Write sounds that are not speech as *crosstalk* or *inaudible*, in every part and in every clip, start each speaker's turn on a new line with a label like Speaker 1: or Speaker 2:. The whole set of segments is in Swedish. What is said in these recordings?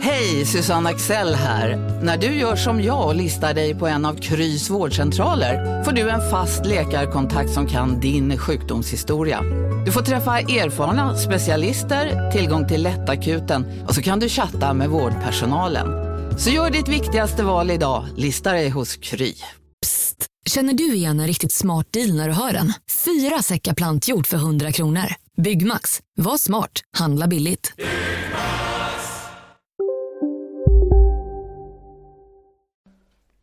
Speaker 1: Hej, Susanne Axel här. När du gör som jag och listar dig på en av Krys vårdcentraler får du en fast läkarkontakt som kan din sjukdomshistoria. Du får träffa erfarna specialister, tillgång till lättakuten och så kan du chatta med vårdpersonalen. Så gör ditt viktigaste val idag, listar dig hos Kry.
Speaker 2: Psst! Känner du igen en riktigt smart deal när du hör den? Fyra säckar plantjord för 100 kronor. Byggmax. Var smart. Handla billigt.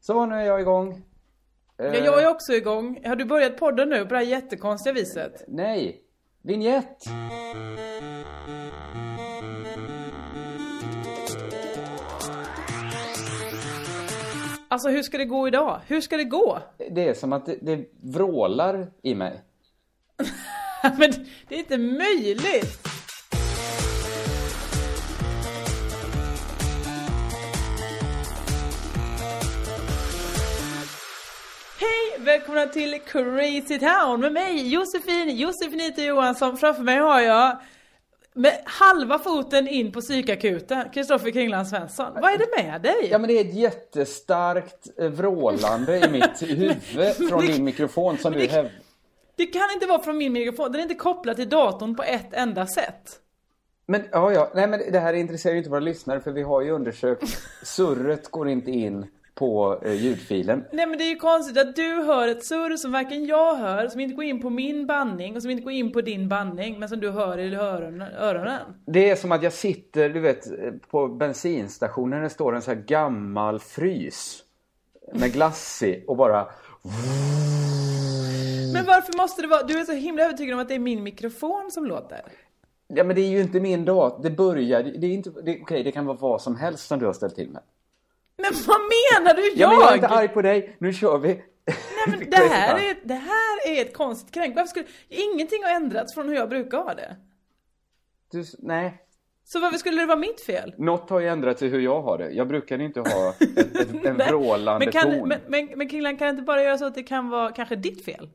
Speaker 3: Så, nu är jag igång.
Speaker 4: Ja, jag är också igång. Har du börjat podden nu på det här jättekonstiga viset?
Speaker 3: Nej, vignett.
Speaker 4: Alltså hur ska det gå idag? Hur ska det gå?
Speaker 3: Det är som att det, det vrålar i mig. *laughs*
Speaker 4: Men det är inte möjligt! Hej! Välkomna till Crazy Town med mig Josefin Josefinito Johansson. Framför mig har jag med halva foten in på psykakuten, Kristoffer Kringland Svensson. Vad är det med dig?
Speaker 3: Ja men det är ett jättestarkt eh, vrålande i mitt *laughs* huvud från din mikrofon som du
Speaker 4: det-
Speaker 3: häv...
Speaker 4: Det kan inte vara från min mikrofon, den är inte kopplad till datorn på ett enda sätt.
Speaker 3: Men ja, ja, nej men det här intresserar ju inte våra lyssnare för vi har ju undersökt *laughs* surret går inte in på eh, ljudfilen.
Speaker 4: Nej men det är ju konstigt att du hör ett surr som varken jag hör, som inte går in på min bandning och som inte går in på din bandning, men som du hör i öronen. öronen.
Speaker 3: Det är som att jag sitter, du vet, eh, på bensinstationen det står en så här gammal frys med glass i och bara
Speaker 4: Men varför måste det vara, du är så himla övertygad om att det är min mikrofon som låter.
Speaker 3: Ja men det är ju inte min dator. Det börjar, det är inte, det, okej det kan vara vad som helst som du har ställt till med.
Speaker 4: Men vad menar du?
Speaker 3: Ja, men jag är
Speaker 4: Jag?
Speaker 3: inte arg på dig, nu kör vi.
Speaker 4: Nej, men *laughs* det, här är, det här är ett konstigt kränk. Varför skulle, ingenting har ändrats från hur jag brukar ha det.
Speaker 3: Du, nej,
Speaker 4: Så varför skulle det vara mitt fel?
Speaker 3: något har ju ändrat sig hur jag har det. Jag brukar inte ha ett, *laughs* ett, en vrålande
Speaker 4: men, kan,
Speaker 3: ton.
Speaker 4: men, men, men Kringland, kan det inte bara göra så att det kan vara kanske ditt fel?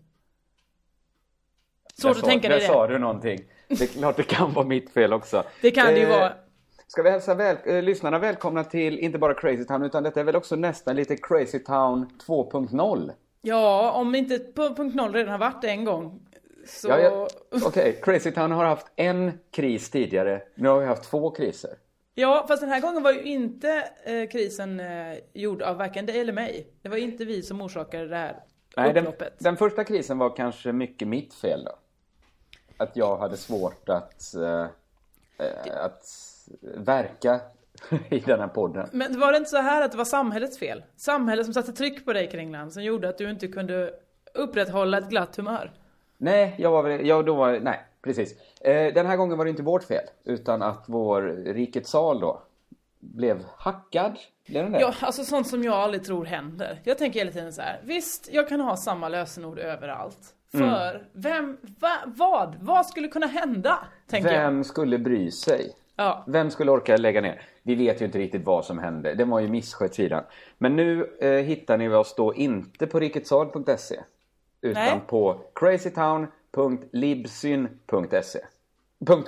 Speaker 4: Svårt
Speaker 3: Där
Speaker 4: att tänka dig
Speaker 3: Där
Speaker 4: det.
Speaker 3: sa du någonting. Det är klart det kan vara mitt fel också.
Speaker 4: Det kan det ju
Speaker 3: Eh,
Speaker 4: vara.
Speaker 3: Ska vi hälsa väl, eh, lyssnarna välkomna till inte bara Crazy Town utan detta är väl också nästan lite Crazy Town 2.0?
Speaker 4: Ja, om inte på punkt noll redan har varit en gång. Så...
Speaker 3: Ja, ja, Okej, Crazy Town har haft en kris tidigare. Nu har vi haft två kriser.
Speaker 4: Ja, fast den här gången var ju inte eh, krisen eh, gjord av varken dig eller mig. Det var inte vi som orsakade det här
Speaker 3: Nej, den, den första krisen var kanske mycket mitt fel då. Att jag hade svårt att, eh, eh, att verka *laughs* i den här podden.
Speaker 4: Men var det inte så här att det var samhällets fel? Samhället som satte tryck på dig Kringland som gjorde att du inte kunde upprätthålla ett glatt humör.
Speaker 3: Nej, jag var väl, jag då var, nej, precis. Eh, den här gången var det inte vårt fel, utan att vår Rikets sal då blev hackad. Blev den?
Speaker 4: Ja, alltså sånt som jag aldrig tror händer. Jag tänker hela tiden så här. visst, jag kan ha samma lösenord överallt.
Speaker 3: Mm.
Speaker 4: För vem, va, vad, vad skulle kunna hända? Tänker jag.
Speaker 3: Vem skulle bry sig?
Speaker 4: Ja.
Speaker 3: Vem skulle orka lägga ner? Vi vet ju inte riktigt vad som hände. Det var ju misskött sidan. Men nu eh, hittar ni oss då inte på riketsal.se utan
Speaker 4: Nej.
Speaker 3: på crazytown.libsyn.se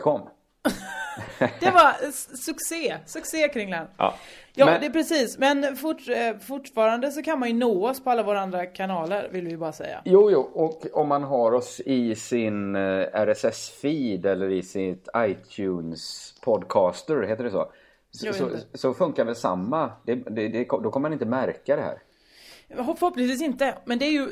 Speaker 3: .com. *laughs*
Speaker 4: Det var succé, succé Kringland.
Speaker 3: Ja.
Speaker 4: Ja,
Speaker 3: Men-
Speaker 4: det är precis. Men fort, eh, fortfarande så kan man ju nå oss på alla våra andra kanaler, vill vi bara säga.
Speaker 3: Jo, jo, och om man har oss i sin eh, RSS-feed eller i sitt iTunes podcaster, heter det så? Så, så, så funkar väl samma. Det, det, det, då kommer man inte märka det här.
Speaker 4: Förhoppningsvis inte, men det är ju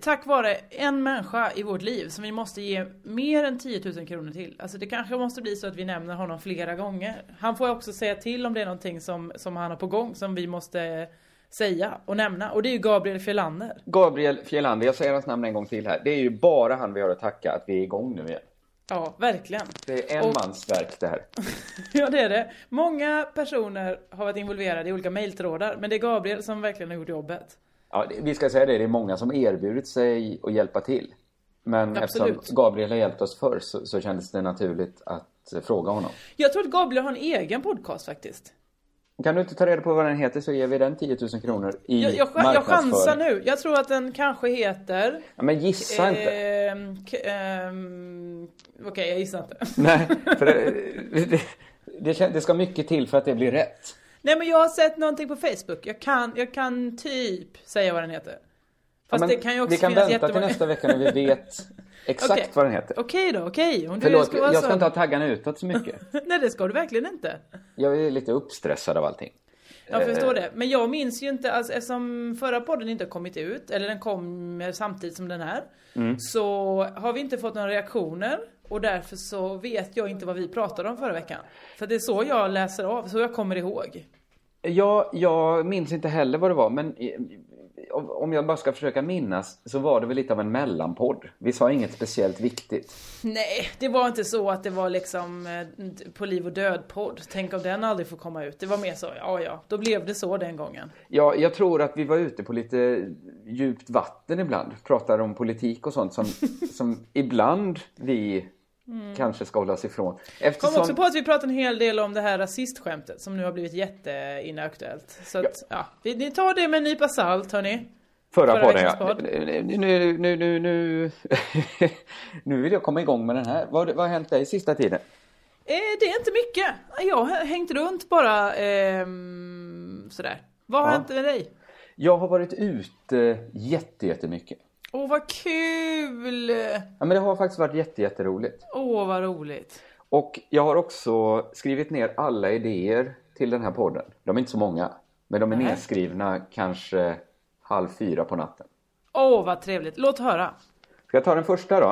Speaker 4: tack vare en människa i vårt liv som vi måste ge mer än 10 000 kronor till. Alltså det kanske måste bli så att vi nämner honom flera gånger. Han får ju också säga till om det är någonting som, som han har på gång som vi måste säga och nämna. Och det är ju Gabriel Fjellander.
Speaker 3: Gabriel Fjellander, jag säger hans namn en gång till här. Det är ju bara han vi har att tacka att vi är igång nu igen.
Speaker 4: Ja, verkligen.
Speaker 3: Det är en
Speaker 4: Och-
Speaker 3: mans verk det här. *laughs*
Speaker 4: Ja, det är det. Många personer har varit involverade i olika mejltrådar, men det är Gabriel som verkligen har gjort jobbet.
Speaker 3: Ja, vi ska säga det, det är många som erbjudit sig att hjälpa till. Men
Speaker 4: Absolut.
Speaker 3: eftersom Gabriel har hjälpt oss förr så, så kändes det naturligt att eh, fråga honom.
Speaker 4: Jag tror att Gabriel har en egen podcast faktiskt.
Speaker 3: Kan du inte ta reda på vad den heter så ger vi den 10 000 kronor i
Speaker 4: Jag, jag, jag chansar nu. Jag tror att den kanske heter...
Speaker 3: Ja, men gissa inte.
Speaker 4: Ehm, k- ehm, Okej, jag gissar inte.
Speaker 3: Nej, för *laughs* det, det, det, det ska mycket till för att det blir rätt.
Speaker 4: Nej men jag har sett någonting på Facebook. Jag kan, jag kan typ säga vad den heter. Fast
Speaker 3: Ja,
Speaker 4: det kan ju också
Speaker 3: vi kan
Speaker 4: finnas
Speaker 3: vänta till nästa vecka när vi vet *laughs* exakt
Speaker 4: Okej.
Speaker 3: vad den heter.
Speaker 4: Okej då, okej. Om du
Speaker 3: Förlåt,
Speaker 4: ska vara
Speaker 3: jag ska
Speaker 4: sån-
Speaker 3: inte ha taggarna utåt så mycket. *laughs*
Speaker 4: Nej det ska du verkligen inte.
Speaker 3: Jag är lite uppstressad av allting.
Speaker 4: Jag
Speaker 3: Eh.
Speaker 4: förstår det. Men jag minns ju inte, alltså, eftersom förra podden inte har kommit ut, eller den kom samtidigt som den här.
Speaker 3: Mm.
Speaker 4: Så har vi inte fått några reaktioner. Och därför så vet jag inte vad vi pratade om förra veckan. För det är så jag läser av, så jag kommer ihåg.
Speaker 3: Ja, jag minns inte heller vad det var, men eh, om jag bara ska försöka minnas så var det väl lite av en mellanpodd. Vi sa inget speciellt viktigt.
Speaker 4: Nej, det var inte så att det var liksom eh, på liv och död podd. Tänk om den aldrig får komma ut. Det var mer så, ja ja, då blev det så den gången.
Speaker 3: Ja, jag tror att vi var ute på lite djupt vatten ibland. Pratade om politik och sånt som, *laughs* som ibland vi kanske ska hålla oss ifrån.
Speaker 4: Kom
Speaker 3: Eftersom...
Speaker 4: också på att vi pratade en hel del om det här rasistskämtet som nu har blivit jätteinaktuellt. Så att, ja, vi, ni tar det med en nypa salt hörni.
Speaker 3: Förra,
Speaker 4: Förra
Speaker 3: podden ja.
Speaker 4: podd.
Speaker 3: Nu, nu, nu, nu, *laughs* nu. vill jag komma igång med den här. Vad, vad har hänt dig sista tiden?
Speaker 4: Eh, det är inte mycket. Jag har hängt runt bara ehm, sådär. Vad har
Speaker 3: Ja.
Speaker 4: hänt med dig?
Speaker 3: Jag har varit ute jätte, jättemycket.
Speaker 4: Åh vad kul!
Speaker 3: Ja, men det har faktiskt varit jätte, jätteroligt.
Speaker 4: Åh vad roligt.
Speaker 3: Och jag har också skrivit ner alla idéer till den här podden. De är inte så många, men de är
Speaker 4: Nej.
Speaker 3: nedskrivna kanske halv fyra på natten.
Speaker 4: Åh vad trevligt. Låt höra.
Speaker 3: Ska jag ta den första då?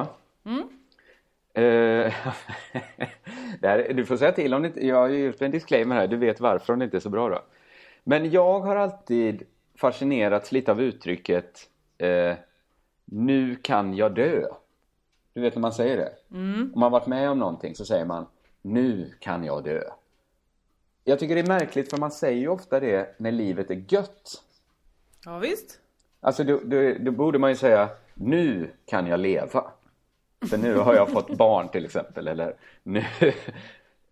Speaker 3: Eh, *laughs* det här, du får säga till om det inte, jag har ju en disclaimer här, du vet varför om det inte är så bra då. Men jag har alltid fascinerats lite av uttrycket eh, Nu kan jag dö. Du vet när man säger det? Om man varit med om någonting så säger man Nu kan jag dö. Jag tycker det är märkligt för man säger ju ofta det när livet är gött.
Speaker 4: Ja visst.
Speaker 3: Alltså då, då, då borde man ju säga Nu kan jag leva. För nu har jag fått barn till exempel. Eller nu,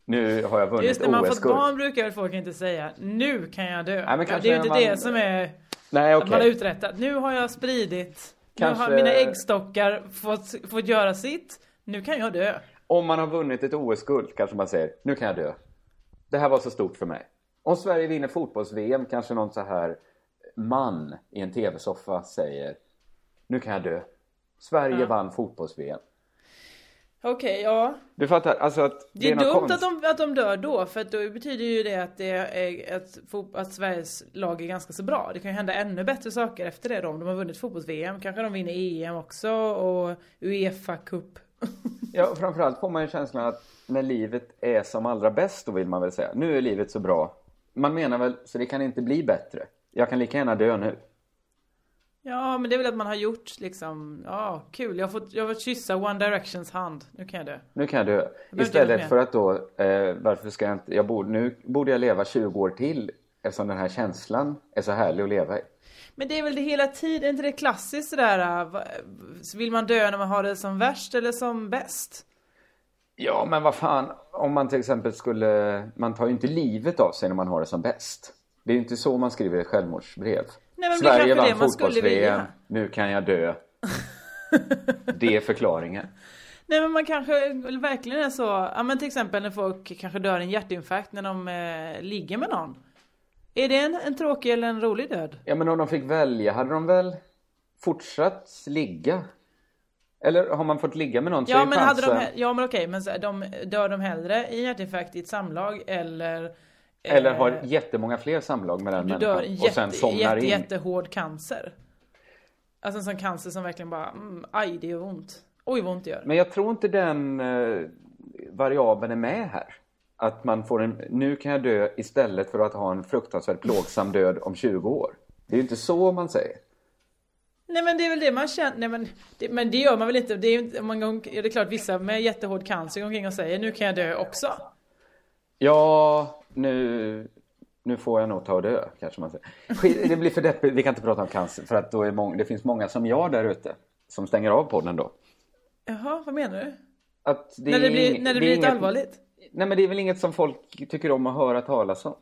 Speaker 3: nu har jag vunnit
Speaker 4: Just när man fått
Speaker 3: OS-guld.
Speaker 4: barn brukar folk inte säga Nu kan jag dö.
Speaker 3: men
Speaker 4: Ja, det är ju inte
Speaker 3: man-
Speaker 4: det som är
Speaker 3: Nej
Speaker 4: att
Speaker 3: okej.
Speaker 4: man har uträttat. Nu har jag spridit. Nu
Speaker 3: Kanske-
Speaker 4: har mina äggstockar fått, fått göra sitt. Nu kan jag dö.
Speaker 3: Om man har vunnit ett OS-guld kanske man säger Nu kan jag dö. Det här var så stort för mig. Om Sverige vinner fotbolls-VM kanske någon så här man i en tv-soffa säger Nu kan jag dö. Sverige vann fotbolls-VM.
Speaker 4: Okej, ja.
Speaker 3: Du fattar? Alltså att
Speaker 4: Det är,
Speaker 3: något
Speaker 4: dumt
Speaker 3: konst-
Speaker 4: att de, att de dör då, för att då betyder ju det att, det är, att, att Sveriges lag är ganska så bra. Det kan ju hända ännu bättre saker efter det då. Om de har vunnit fotbolls-VM, kanske de vinner EM också och Uefa Cup. *laughs*
Speaker 3: Ja, framförallt får man ju känslan att när livet är som allra bäst, då vill man väl säga, nu är livet så bra. Man menar väl, så det kan inte bli bättre. Jag kan lika gärna dö nu.
Speaker 4: Ja, men det är väl att man har gjort liksom, ja kul, jag har fått, jag har fått kyssa One Directions hand. Nu kan jag dö.
Speaker 3: Nu kan jag dö. Istället för att då, eh, varför ska jag inte, jag borde, nu borde jag leva 20 år till eftersom den här känslan är så härlig att leva i.
Speaker 4: Men det är väl det hela tiden, är inte det klassiskt sådär, va- vill man dö när man har det som värst eller som bäst?
Speaker 3: Ja, men vad fan, om man till exempel skulle, man tar ju inte livet av sig när man har det som bäst. Det är ju inte så man skriver ett självmordsbrev.
Speaker 4: Men det
Speaker 3: Sverige vann fotbolls-VM, nu kan jag dö. *laughs* det är förklaringen.
Speaker 4: Nej men man kanske verkligen är så, ja men till exempel när folk kanske dör i en hjärtinfarkt när de eh, ligger med någon. Är det en, en tråkig eller en rolig död?
Speaker 3: Ja men om de fick välja hade de väl fortsatt ligga? Eller har man fått ligga med någon så
Speaker 4: Ja
Speaker 3: är
Speaker 4: men hade de,
Speaker 3: chansen...
Speaker 4: ja men okej men så, de, dör de hellre i en hjärtinfarkt i ett samlag eller
Speaker 3: Eller har jättemånga fler samlag med den
Speaker 4: du dör
Speaker 3: människan
Speaker 4: en
Speaker 3: och sen
Speaker 4: jätte,
Speaker 3: somnar
Speaker 4: jätte,
Speaker 3: in.
Speaker 4: jättehård cancer? Alltså en sån cancer som verkligen bara, mm, aj det gör ont. Oj vad ont det gör.
Speaker 3: Men jag tror inte den eh, variabeln är med här. Att man får en, nu kan jag dö istället för att ha en fruktansvärt plågsam död om 20 år. Det är ju inte så man säger.
Speaker 4: Nej men det är väl det man känner, nej men det, men det gör man väl inte. Det är, man det är klart vissa med jättehård cancer går omkring och säger nu kan jag dö också.
Speaker 3: Ja, nu, nu får jag nog ta och dö, kanske man säger. Det blir för deppigt, vi kan inte prata om cancer för att då är mång- det finns många som jag där ute som stänger av podden då.
Speaker 4: Jaha, vad menar du?
Speaker 3: Att det
Speaker 4: när det blir,
Speaker 3: ing-
Speaker 4: när det blir
Speaker 3: inget-
Speaker 4: allvarligt?
Speaker 3: Nej men det är väl inget som folk tycker om att höra talas om.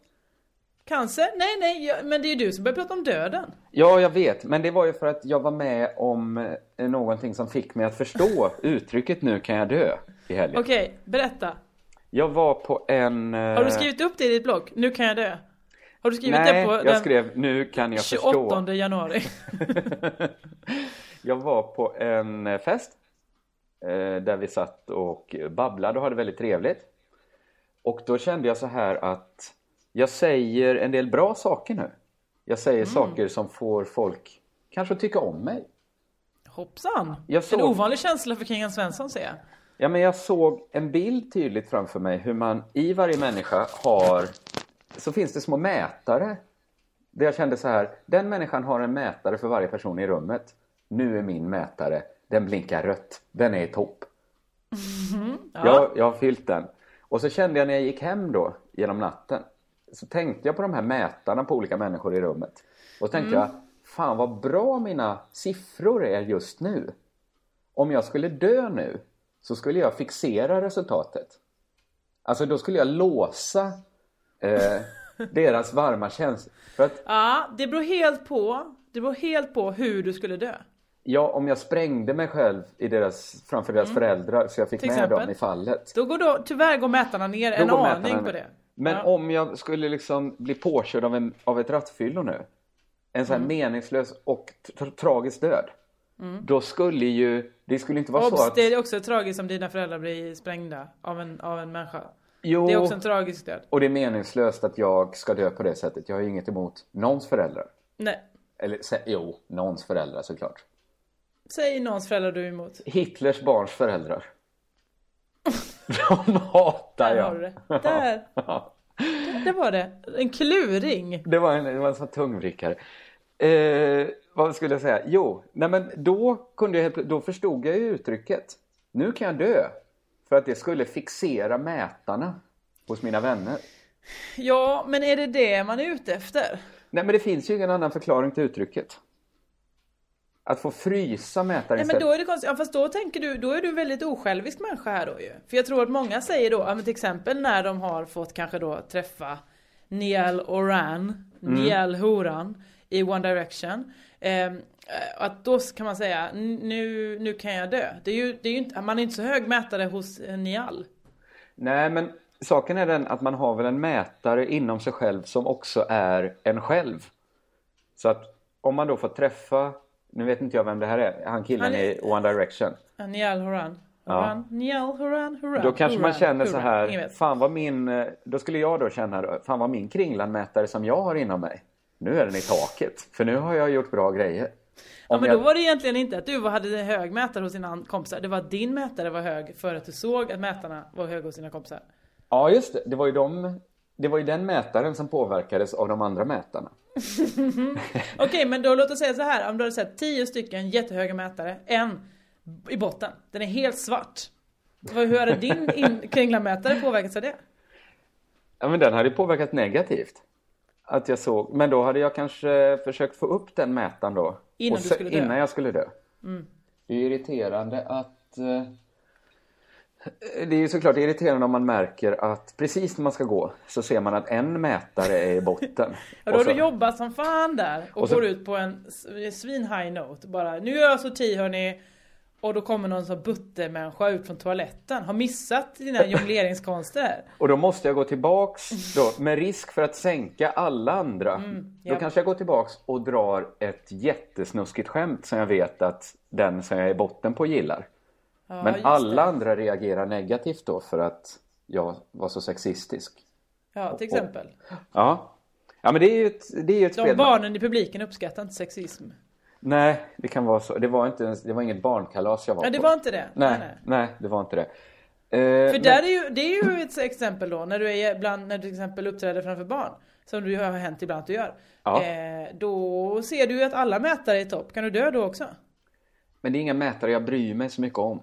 Speaker 4: Cancer? Nej, nej, ja, men det är ju du som börjar prata om döden.
Speaker 3: Ja, jag vet. Men det var ju för att jag var med om eh, någonting som fick mig att förstå *laughs* uttrycket nu kan jag dö i helgen.
Speaker 4: Okej, berätta.
Speaker 3: Jag var på en... eh,
Speaker 4: Har du skrivit upp det i ditt blogg? Nu kan jag dö. Har du skrivit
Speaker 3: Nej,
Speaker 4: det på
Speaker 3: jag
Speaker 4: den
Speaker 3: skrev nu kan jag
Speaker 4: 28
Speaker 3: förstå.
Speaker 4: januari? *laughs*
Speaker 3: Jag var på en eh, fest eh, där vi satt och babblade och hade väldigt trevligt. Och då kände jag så här att jag säger en del bra saker nu. Jag säger
Speaker 4: Mm.
Speaker 3: saker som får folk kanske att tycka om mig.
Speaker 4: Hoppsan!
Speaker 3: Såg-
Speaker 4: En ovanlig känsla för Kingen Svensson ser jag.
Speaker 3: Ja, men jag såg en bild tydligt framför mig hur man i varje människa har så finns det små mätare. Där jag kände så här, den människan har en mätare för varje person i rummet. Nu är min mätare, den blinkar rött, den är i topp. jag, jag har fyllt den. Och så kände jag när jag gick hem då genom natten så tänkte jag på de här mätarna på olika människor i rummet. Och så tänkte jag, fan vad bra mina siffror är just nu. Om jag skulle dö nu så skulle jag fixera resultatet. Alltså då skulle jag låsa eh, *laughs* deras varma känslor. Att
Speaker 4: Ja, det beror helt på. Det beror helt på hur du skulle dö.
Speaker 3: ja, om jag sprängde mig själv i deras, framför deras föräldrar så jag fick
Speaker 4: Till
Speaker 3: med
Speaker 4: exempel?
Speaker 3: dem i fallet.
Speaker 4: Då går då, tyvärr går mätarna ner
Speaker 3: Då
Speaker 4: en aning på
Speaker 3: ner.
Speaker 4: det.
Speaker 3: Men
Speaker 4: Ja.
Speaker 3: om jag skulle liksom bli påkörd av, en, av ett rattfyllo nu. En sån här
Speaker 4: Mm.
Speaker 3: meningslös och tra- tragisk död. Då skulle ju, det skulle inte vara
Speaker 4: Obs,
Speaker 3: så att...
Speaker 4: det är också tragiskt om dina föräldrar blir sprängda av en, av en människa.
Speaker 3: Jo,
Speaker 4: Det är också en tragisk död.
Speaker 3: och det är meningslöst att jag ska dö på det sättet. Jag har ju inget emot någons föräldrar.
Speaker 4: Nej.
Speaker 3: Eller jo, någons föräldrar såklart.
Speaker 4: Säg någons föräldrar du är emot.
Speaker 3: Hitlers barns föräldrar. *laughs* De hatar
Speaker 4: Där
Speaker 3: jag.
Speaker 4: har du det. Där. *laughs* Det var det. En kluring.
Speaker 3: Det var en, det var en sån tungvrickare. Eh, vad skulle jag säga? Jo, nej men då, kunde jag, då förstod jag ju uttrycket. Nu kan jag dö. För att det skulle fixera mätarna hos mina vänner.
Speaker 4: Ja, men är det det man är ute efter?
Speaker 3: Nej men det finns ju ingen annan förklaring till uttrycket. Att få frysa mätaren
Speaker 4: Nej men då är det konstigt, ja, fast då tänker du, då är du väldigt osjälvisk människa här då ju. För jag tror att många säger då, ja, men till exempel när de har fått kanske då träffa Niall Oran,
Speaker 3: Mm.
Speaker 4: Niall Horan i One Direction. Ehm, att då kan man säga, "N- nu, nu kan jag dö. Det är ju, det är ju inte, man är inte så hög mätare hos eh, Niall.
Speaker 3: Nej, men saken är den att man har väl en mätare inom sig själv som också är en själv. Så att om man då får träffa, nu vet inte jag vem det här är, han killen
Speaker 4: Han är-
Speaker 3: i One Direction.
Speaker 4: Ja, Niall Horan. Horan, Niall Horan, Horan.
Speaker 3: Då kanske man
Speaker 4: Horan,
Speaker 3: känner så
Speaker 4: Horan.
Speaker 3: här,
Speaker 4: Ingen vet.
Speaker 3: fan vad min, eh, då skulle jag då känna, fan vad min kringlanmätare som jag har inom mig, nu är den i taket. För nu har jag gjort bra grejer.
Speaker 4: Ja
Speaker 3: Om
Speaker 4: men
Speaker 3: jag-
Speaker 4: då var det egentligen inte att du hade en hög mätare hos dina kompisar. Det var att din mätare var hög för att du såg att mätarna var höga hos dina kompisar.
Speaker 3: Ja, just det. Det var ju de, det var ju den mätaren som påverkades av de andra mätarna. *laughs*
Speaker 4: Okej men då låt oss säga så här. Om du hade sett 10 stycken jättehöga mätare. En i botten. Den är helt svart. Hur hade din in- kringlanmätare påverkats av det?
Speaker 3: Ja, men den hade påverkat negativt. Att jag såg, men då hade jag kanske försökt få upp den mätaren då.
Speaker 4: Innan
Speaker 3: Och
Speaker 4: du skulle dö. Mm.
Speaker 3: Innan jag skulle dö. Det är irriterande att... eh, Det är ju såklart irriterande om man märker att precis när man ska gå så ser man att en mätare är i botten. *laughs*
Speaker 4: Ja, då har
Speaker 3: så-
Speaker 4: du jobbat som fan där och,
Speaker 3: och så-
Speaker 4: går ut på en svin high note. Bara, nu är jag så tio hörni. Och då kommer någon sån buttemänniska ut från toaletten. Har missat dina jongleringskonster. *laughs*
Speaker 3: Och då måste jag gå tillbaks då, med risk för att sänka alla andra. Då
Speaker 4: Mm, ja.
Speaker 3: kanske jag går tillbaks och drar ett jättesnuskigt skämt som jag vet att den som jag är i botten på gillar.
Speaker 4: Ja,
Speaker 3: Men alla
Speaker 4: det.
Speaker 3: andra reagerar negativt då för att jag var så sexistisk.
Speaker 4: Ja, till exempel.
Speaker 3: Ja, ja men det är ju ett, det är ett
Speaker 4: De
Speaker 3: spel.
Speaker 4: barnen i publiken uppskattar inte sexism.
Speaker 3: Nej, det kan vara så. Det var, inte ens, det var inget barnkalas jag var
Speaker 4: Ja, det
Speaker 3: på.
Speaker 4: var inte det.
Speaker 3: Nej,
Speaker 4: nej.
Speaker 3: nej, det var inte det. Eh,
Speaker 4: För
Speaker 3: men-
Speaker 4: där är ju, det är ju ett exempel då, när du är bland, när du till exempel uppträder framför barn. Som du har hänt ibland att du gör.
Speaker 3: Ja.
Speaker 4: Eh, då ser du ju att alla mätare är i topp. Kan du dö då också?
Speaker 3: men det är inga mätare jag bryr mig så mycket om.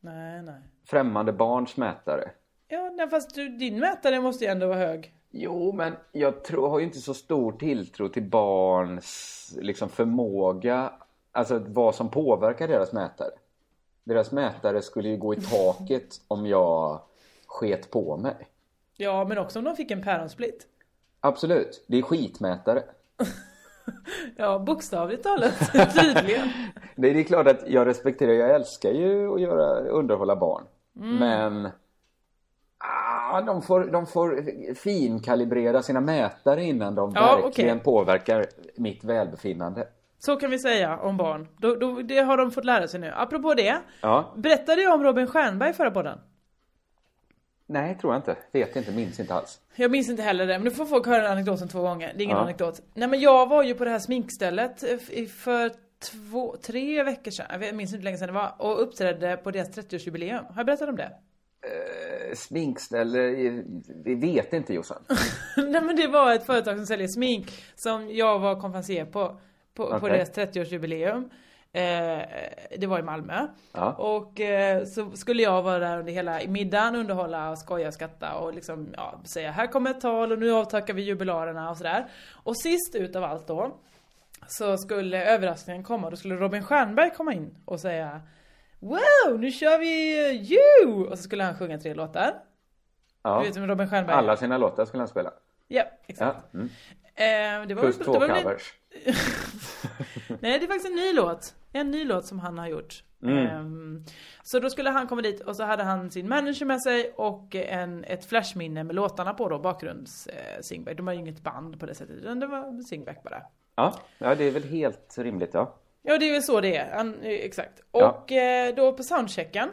Speaker 4: Nej, nej.
Speaker 3: Främmande barns mätare.
Speaker 4: Ja, fast du, din mätare måste ju ändå vara hög.
Speaker 3: Jo, men jag tror, har ju inte så stor tilltro till barns liksom, förmåga, alltså vad som påverkar deras mätare. Deras mätare skulle ju gå i taket om jag sket på mig.
Speaker 4: Ja, men också om de fick en päronsplitt.
Speaker 3: Absolut, det är skitmätare. *laughs*
Speaker 4: Ja, bokstavligt talat, *laughs* tydligen. *laughs*
Speaker 3: Det är klart att jag respekterar, jag älskar ju att göra, underhålla barn.
Speaker 4: Mm.
Speaker 3: Men de, får, de får finkalibrera sina mätare innan de
Speaker 4: Ja,
Speaker 3: verkligen
Speaker 4: okej.
Speaker 3: påverkar mitt välbefinnande.
Speaker 4: Så kan vi säga om barn. Då, då, det har de fått lära sig nu. Apropå det.
Speaker 3: Ja.
Speaker 4: Berättade jag om Robin Stjernberg förra podden?
Speaker 3: Nej, tror jag inte. Vet inte, minns inte alls.
Speaker 4: Jag minns inte heller det, men nu får folk höra anekdoten två gånger. Det är ingen
Speaker 3: Ja.
Speaker 4: anekdot. Nej men jag var ju på det här sminkstället eh, för två, tre veckor sedan, jag minns inte hur länge sedan det var, och uppträdde på deras 30-årsjubileum. Har jag berättat om det?
Speaker 3: Eh, eh, vi vet inte Jossan. *laughs*
Speaker 4: Nej men det var ett företag som säljer smink som jag var konferencier på, på, på
Speaker 3: Okej.
Speaker 4: deras 30-årsjubileum. Eh, det var i Malmö.
Speaker 3: Ja.
Speaker 4: Och eh, så skulle jag vara där under hela middagen, underhålla och skoja och skratta och liksom ja, säga här kommer ett tal och nu avtackar vi jubilarerna och sådär. Och sist ut av allt då så skulle överraskningen komma. Då skulle Robin Stjernberg komma in och säga Wow, nu kör vi You! Och så skulle han sjunga tre låtar.
Speaker 3: Ja.
Speaker 4: Du vet vem Robin Stjernberg?
Speaker 3: Alla sina låtar skulle han spela.
Speaker 4: Ja, exakt.
Speaker 3: Ja. Mm.
Speaker 4: Eh, det var,
Speaker 3: Plus två
Speaker 4: var
Speaker 3: covers. *laughs*
Speaker 4: Nej, det är faktiskt en ny låt. En ny låt som han har gjort.
Speaker 3: Mm.
Speaker 4: Ehm, så då skulle han komma dit och så hade han sin manager med sig och en, ett flashminne med låtarna på då, bakgrunds eh. De har ju inget band på det sättet, utan det var singback bara.
Speaker 3: Ja. ja, det är väl helt rimligt ja.
Speaker 4: Ja, det är väl så det är. Han, eh, exakt.
Speaker 3: Ja.
Speaker 4: Och eh, då på soundchecken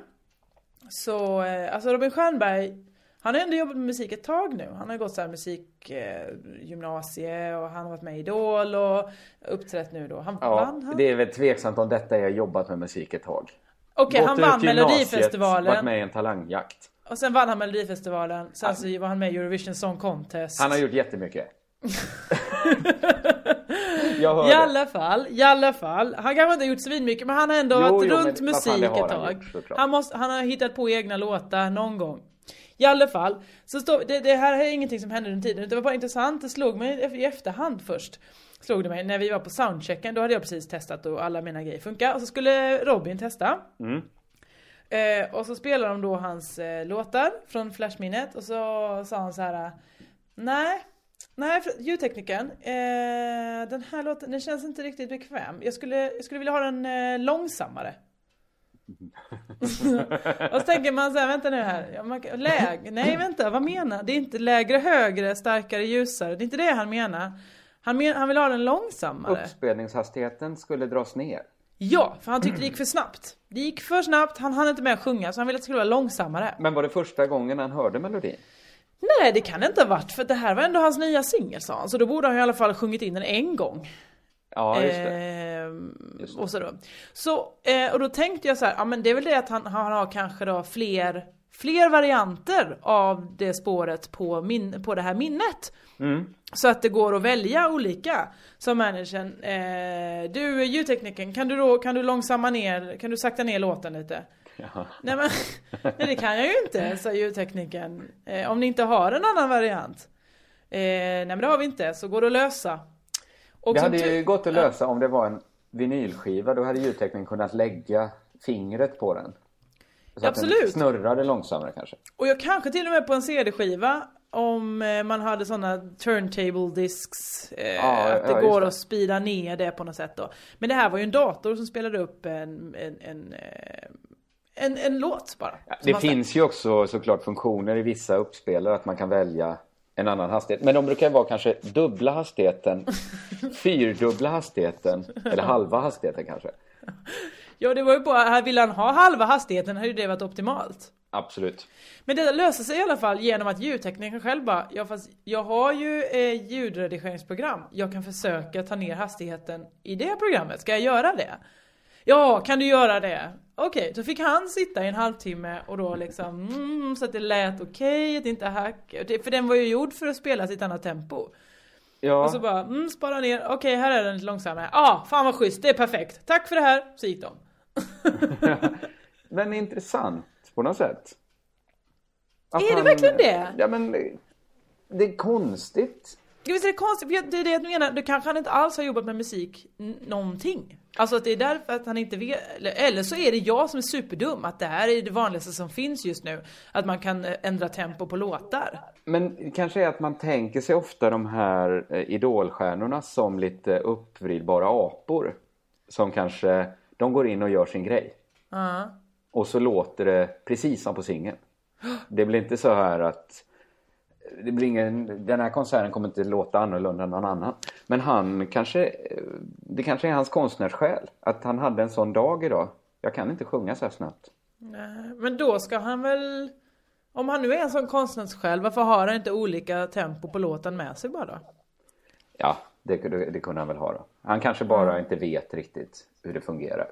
Speaker 4: så, eh, alltså Robin Stjernberg han har ändå jobbat med musik ett tag nu. Han har gått så här musikgymnasie eh, gymnasie och han har varit med i Idol och uppträtt nu då. Han
Speaker 3: ja
Speaker 4: vann han?
Speaker 3: det är väl tveksamt om detta är jobbat med musik ett tag.
Speaker 4: Okej,
Speaker 3: Gått
Speaker 4: han vann
Speaker 3: gymnasiet, Varit
Speaker 4: Melodifestivalen.
Speaker 3: med i en talangjakt.
Speaker 4: Och sen vann han Melodifestivalen. Sen så var han med i Eurovision Song Contest.
Speaker 3: Han har gjort jättemycket. *laughs* jag
Speaker 4: I alla fall, i alla fall. Han kanske inte har gjort svinmycket men han har ändå
Speaker 3: Jo,
Speaker 4: varit
Speaker 3: jo,
Speaker 4: runt
Speaker 3: men
Speaker 4: musik ett tag.
Speaker 3: gjort,
Speaker 4: han, måste, han har hittat på egna låtar någon gång. I alla fall, så står, det, det här är ingenting som hände under tiden. Det var bara intressant, det slog mig i efterhand först. Slog det mig när vi var på soundchecken, då hade jag precis testat och alla mina grejer funkar. Och så skulle Robin testa.
Speaker 3: Mm.
Speaker 4: Eh, och så spelar de då hans eh, låtar från flashminnet och så sa han så här. Nej, nej ljudteknikern. Eh, den här låten, den känns inte riktigt bekväm. Jag skulle, jag skulle vilja ha den eh, långsammare. *laughs* och så tänker man så här, vänta nu här. Man, läg, nej vänta, vad menar? Det är inte lägre, högre, starkare, ljusare. Det är inte det han menar. Han, men, han vill ha den långsammare.
Speaker 3: Uppspelningshastigheten skulle dras ner.
Speaker 4: Ja, för han tyckte det gick för snabbt. Det gick för snabbt, han hann inte med att sjunga så han ville att det skulle vara långsammare.
Speaker 3: Men var det första gången han hörde melodin?
Speaker 4: Nej, det kan det inte ha varit för det här var ändå hans nya singel sa han. Så då borde han i alla fall sjungit in den en gång.
Speaker 3: Ja, just det.
Speaker 4: Ehm,
Speaker 3: Just det.
Speaker 4: och så då. Så, eh, och då tänkte jag så här, ja men det är väl det att han, han har kanske då fler, fler varianter av det spåret på, min, på det här minnet.
Speaker 3: Mm.
Speaker 4: Så att det går att välja olika. Som managern, eh, du ljudteknikern, kan du då, kan du långsamma ner, kan du sakta ner låten lite?
Speaker 3: Ja.
Speaker 4: Nej men, *laughs* nej, det kan jag ju inte, sa ljudteknikern. Eh, om ni inte har en annan variant. Eh, nej men det har vi inte, så går det att lösa. Och
Speaker 3: Det hade ju gått att lösa om det var en vinylskiva. Då hade ljudteknikern kunnat lägga fingret på den. Så att den
Speaker 4: Absolut.
Speaker 3: snurrade långsammare kanske.
Speaker 4: Och jag kanske till och med på en CD-skiva om eh, man hade sådana turntable discs. Eh,
Speaker 3: Ja,
Speaker 4: att det
Speaker 3: ja,
Speaker 4: går
Speaker 3: det.
Speaker 4: att speeda ner det på något sätt då. Men det här var ju en dator som spelade upp en, en, en, eh, en, en låt bara.
Speaker 3: Ja, det finns ju också såklart funktioner i vissa uppspelare att man kan välja en annan hastighet. Men de brukar vara kanske dubbla hastigheten, *laughs* fyrdubbla hastigheten eller halva hastigheten kanske.
Speaker 4: Ja det var ju bara, här ville han ha halva hastigheten hade ju det varit optimalt.
Speaker 3: Absolut.
Speaker 4: Men det löser sig i alla fall genom att ljudteknikern själv bara, ja fast jag har ju eh, ljudredigeringsprogram. Jag kan försöka ta ner hastigheten i det programmet. Ska jag göra det? Ja, kan du göra det? Okej, så fick han sitta i en halvtimme och då liksom, mm, så att det lät okej, att det inte hack. För den var ju gjord för att spelas i ett annat tempo.
Speaker 3: Ja,
Speaker 4: Och så bara, mm, spara ner, okej här är den lite långsammare. Ja, ah, fan vad schysst, det är perfekt. Tack för det här, så gick de. *laughs*
Speaker 3: men intressant på något sätt. Att
Speaker 4: Är det verkligen det?
Speaker 3: Ja, men det är konstigt.
Speaker 4: Ja, Visst är det konstigt? Det är det jag menar, då kanske han inte alls har jobbat med musik någonting. Alltså att det är därför att han inte vet, eller, så är det jag som är superdum, att det här är det vanligaste som finns just nu. Att man kan eh, ändra tempo på låtar.
Speaker 3: Men det kanske är att man tänker sig ofta de här eh, idolstjärnorna som lite uppvridbara apor. Som kanske, de går in och gör sin grej.
Speaker 4: Ja.
Speaker 3: Och så låter det precis som på singeln. Det blir inte så här att det blir ingen, den här konserten kommer inte låta annorlunda än någon annan. Men han kanske, det kanske är hans konstnärssjäl. Att han hade en sån dag idag. Jag kan inte sjunga så här snabbt.
Speaker 4: Nej, Men då ska han väl... Om han nu är en sån konstnärssjäl, varför har han inte olika tempo på låten med sig bara då?
Speaker 3: Ja, det, det, det kunde han väl ha då. Han kanske bara inte vet riktigt hur det fungerar.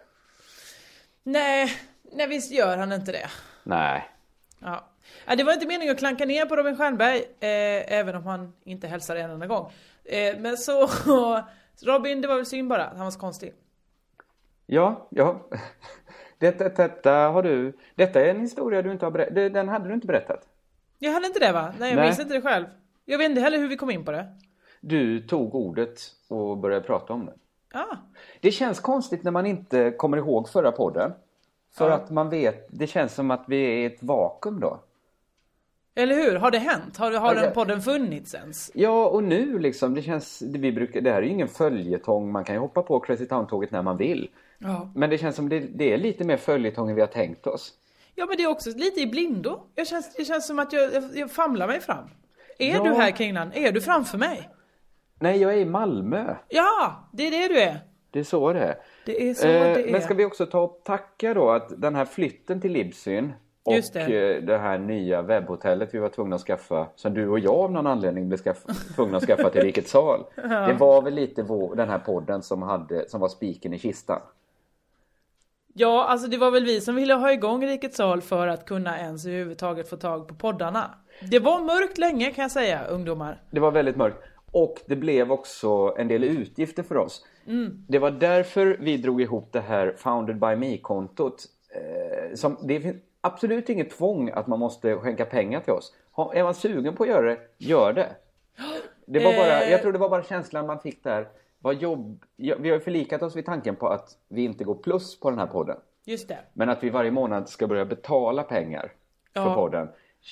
Speaker 4: Nej, nej visst gör han inte det.
Speaker 3: Nej,
Speaker 4: Ja. Ja, det var inte meningen att klanka ner på Robin Stjernberg, eh, även om han inte hälsar en enda gång. Eh, men så... *laughs* Robin, det var väl synd bara att han var så konstig.
Speaker 3: Ja, ja. *laughs* Detta, detta har du... Detta är en historia du inte har berättat. Den hade du inte berättat.
Speaker 4: Jag hade inte det va? Nej, jag
Speaker 3: Nej.
Speaker 4: visste inte det själv. Jag vet inte heller hur vi kom in på det.
Speaker 3: Du tog ordet och började prata om det.
Speaker 4: Ja.
Speaker 3: Det känns konstigt när man inte kommer ihåg förra podden. För
Speaker 4: Ja.
Speaker 3: att man vet, det känns som att vi är i ett vakuum då.
Speaker 4: Eller hur? Har det hänt? Har, har
Speaker 3: Ja,
Speaker 4: den podden funnits ens?
Speaker 3: Ja, och nu liksom, det känns, det, vi brukar, det här är ju ingen följetong, man kan ju hoppa på Crazy Town-tåget när man vill.
Speaker 4: Ja.
Speaker 3: Men det känns som det, det är lite mer följetong än vi har tänkt oss.
Speaker 4: Ja men det är också lite i blindo. Jag känns, det känns som att jag, jag, jag famlar mig fram. Är
Speaker 3: Ja.
Speaker 4: du här Kringlan? Är du framför mig?
Speaker 3: Nej, jag är i Malmö.
Speaker 4: Ja, det är det du är.
Speaker 3: Det är så det är.
Speaker 4: Det är så
Speaker 3: Eh,
Speaker 4: det är.
Speaker 3: Men ska vi också ta och tacka då att den här flytten till Libsyn
Speaker 4: Just det.
Speaker 3: det. det här nya webbhotellet vi var tvungna att skaffa, som du och jag av någon anledning blev skaffa, *laughs* tvungna att skaffa till Rikets sal. *laughs* Det var väl lite vår, den här podden som, hade, som var spiken i kistan.
Speaker 4: Ja, alltså det var väl vi som ville ha igång Rikets sal för att kunna ens överhuvudtaget få tag på poddarna. Det var mörkt länge kan jag säga, ungdomar.
Speaker 3: Det var väldigt mörkt. Och det blev också en del utgifter för oss.
Speaker 4: Mm.
Speaker 3: Det var därför vi drog ihop det här Founded by Me-kontot. Eh, som, det absolut inget tvång att man måste skänka pengar till oss. Ha, är man sugen på att göra det, gör det. det var bara,
Speaker 4: Eh.
Speaker 3: jag tror det var bara känslan man fick där. Vad jobb, vi har förlikat oss vid tanken på att vi inte går plus på den här podden.
Speaker 4: Just det.
Speaker 3: Men att vi varje månad ska börja betala pengar för
Speaker 4: Ja.
Speaker 3: podden.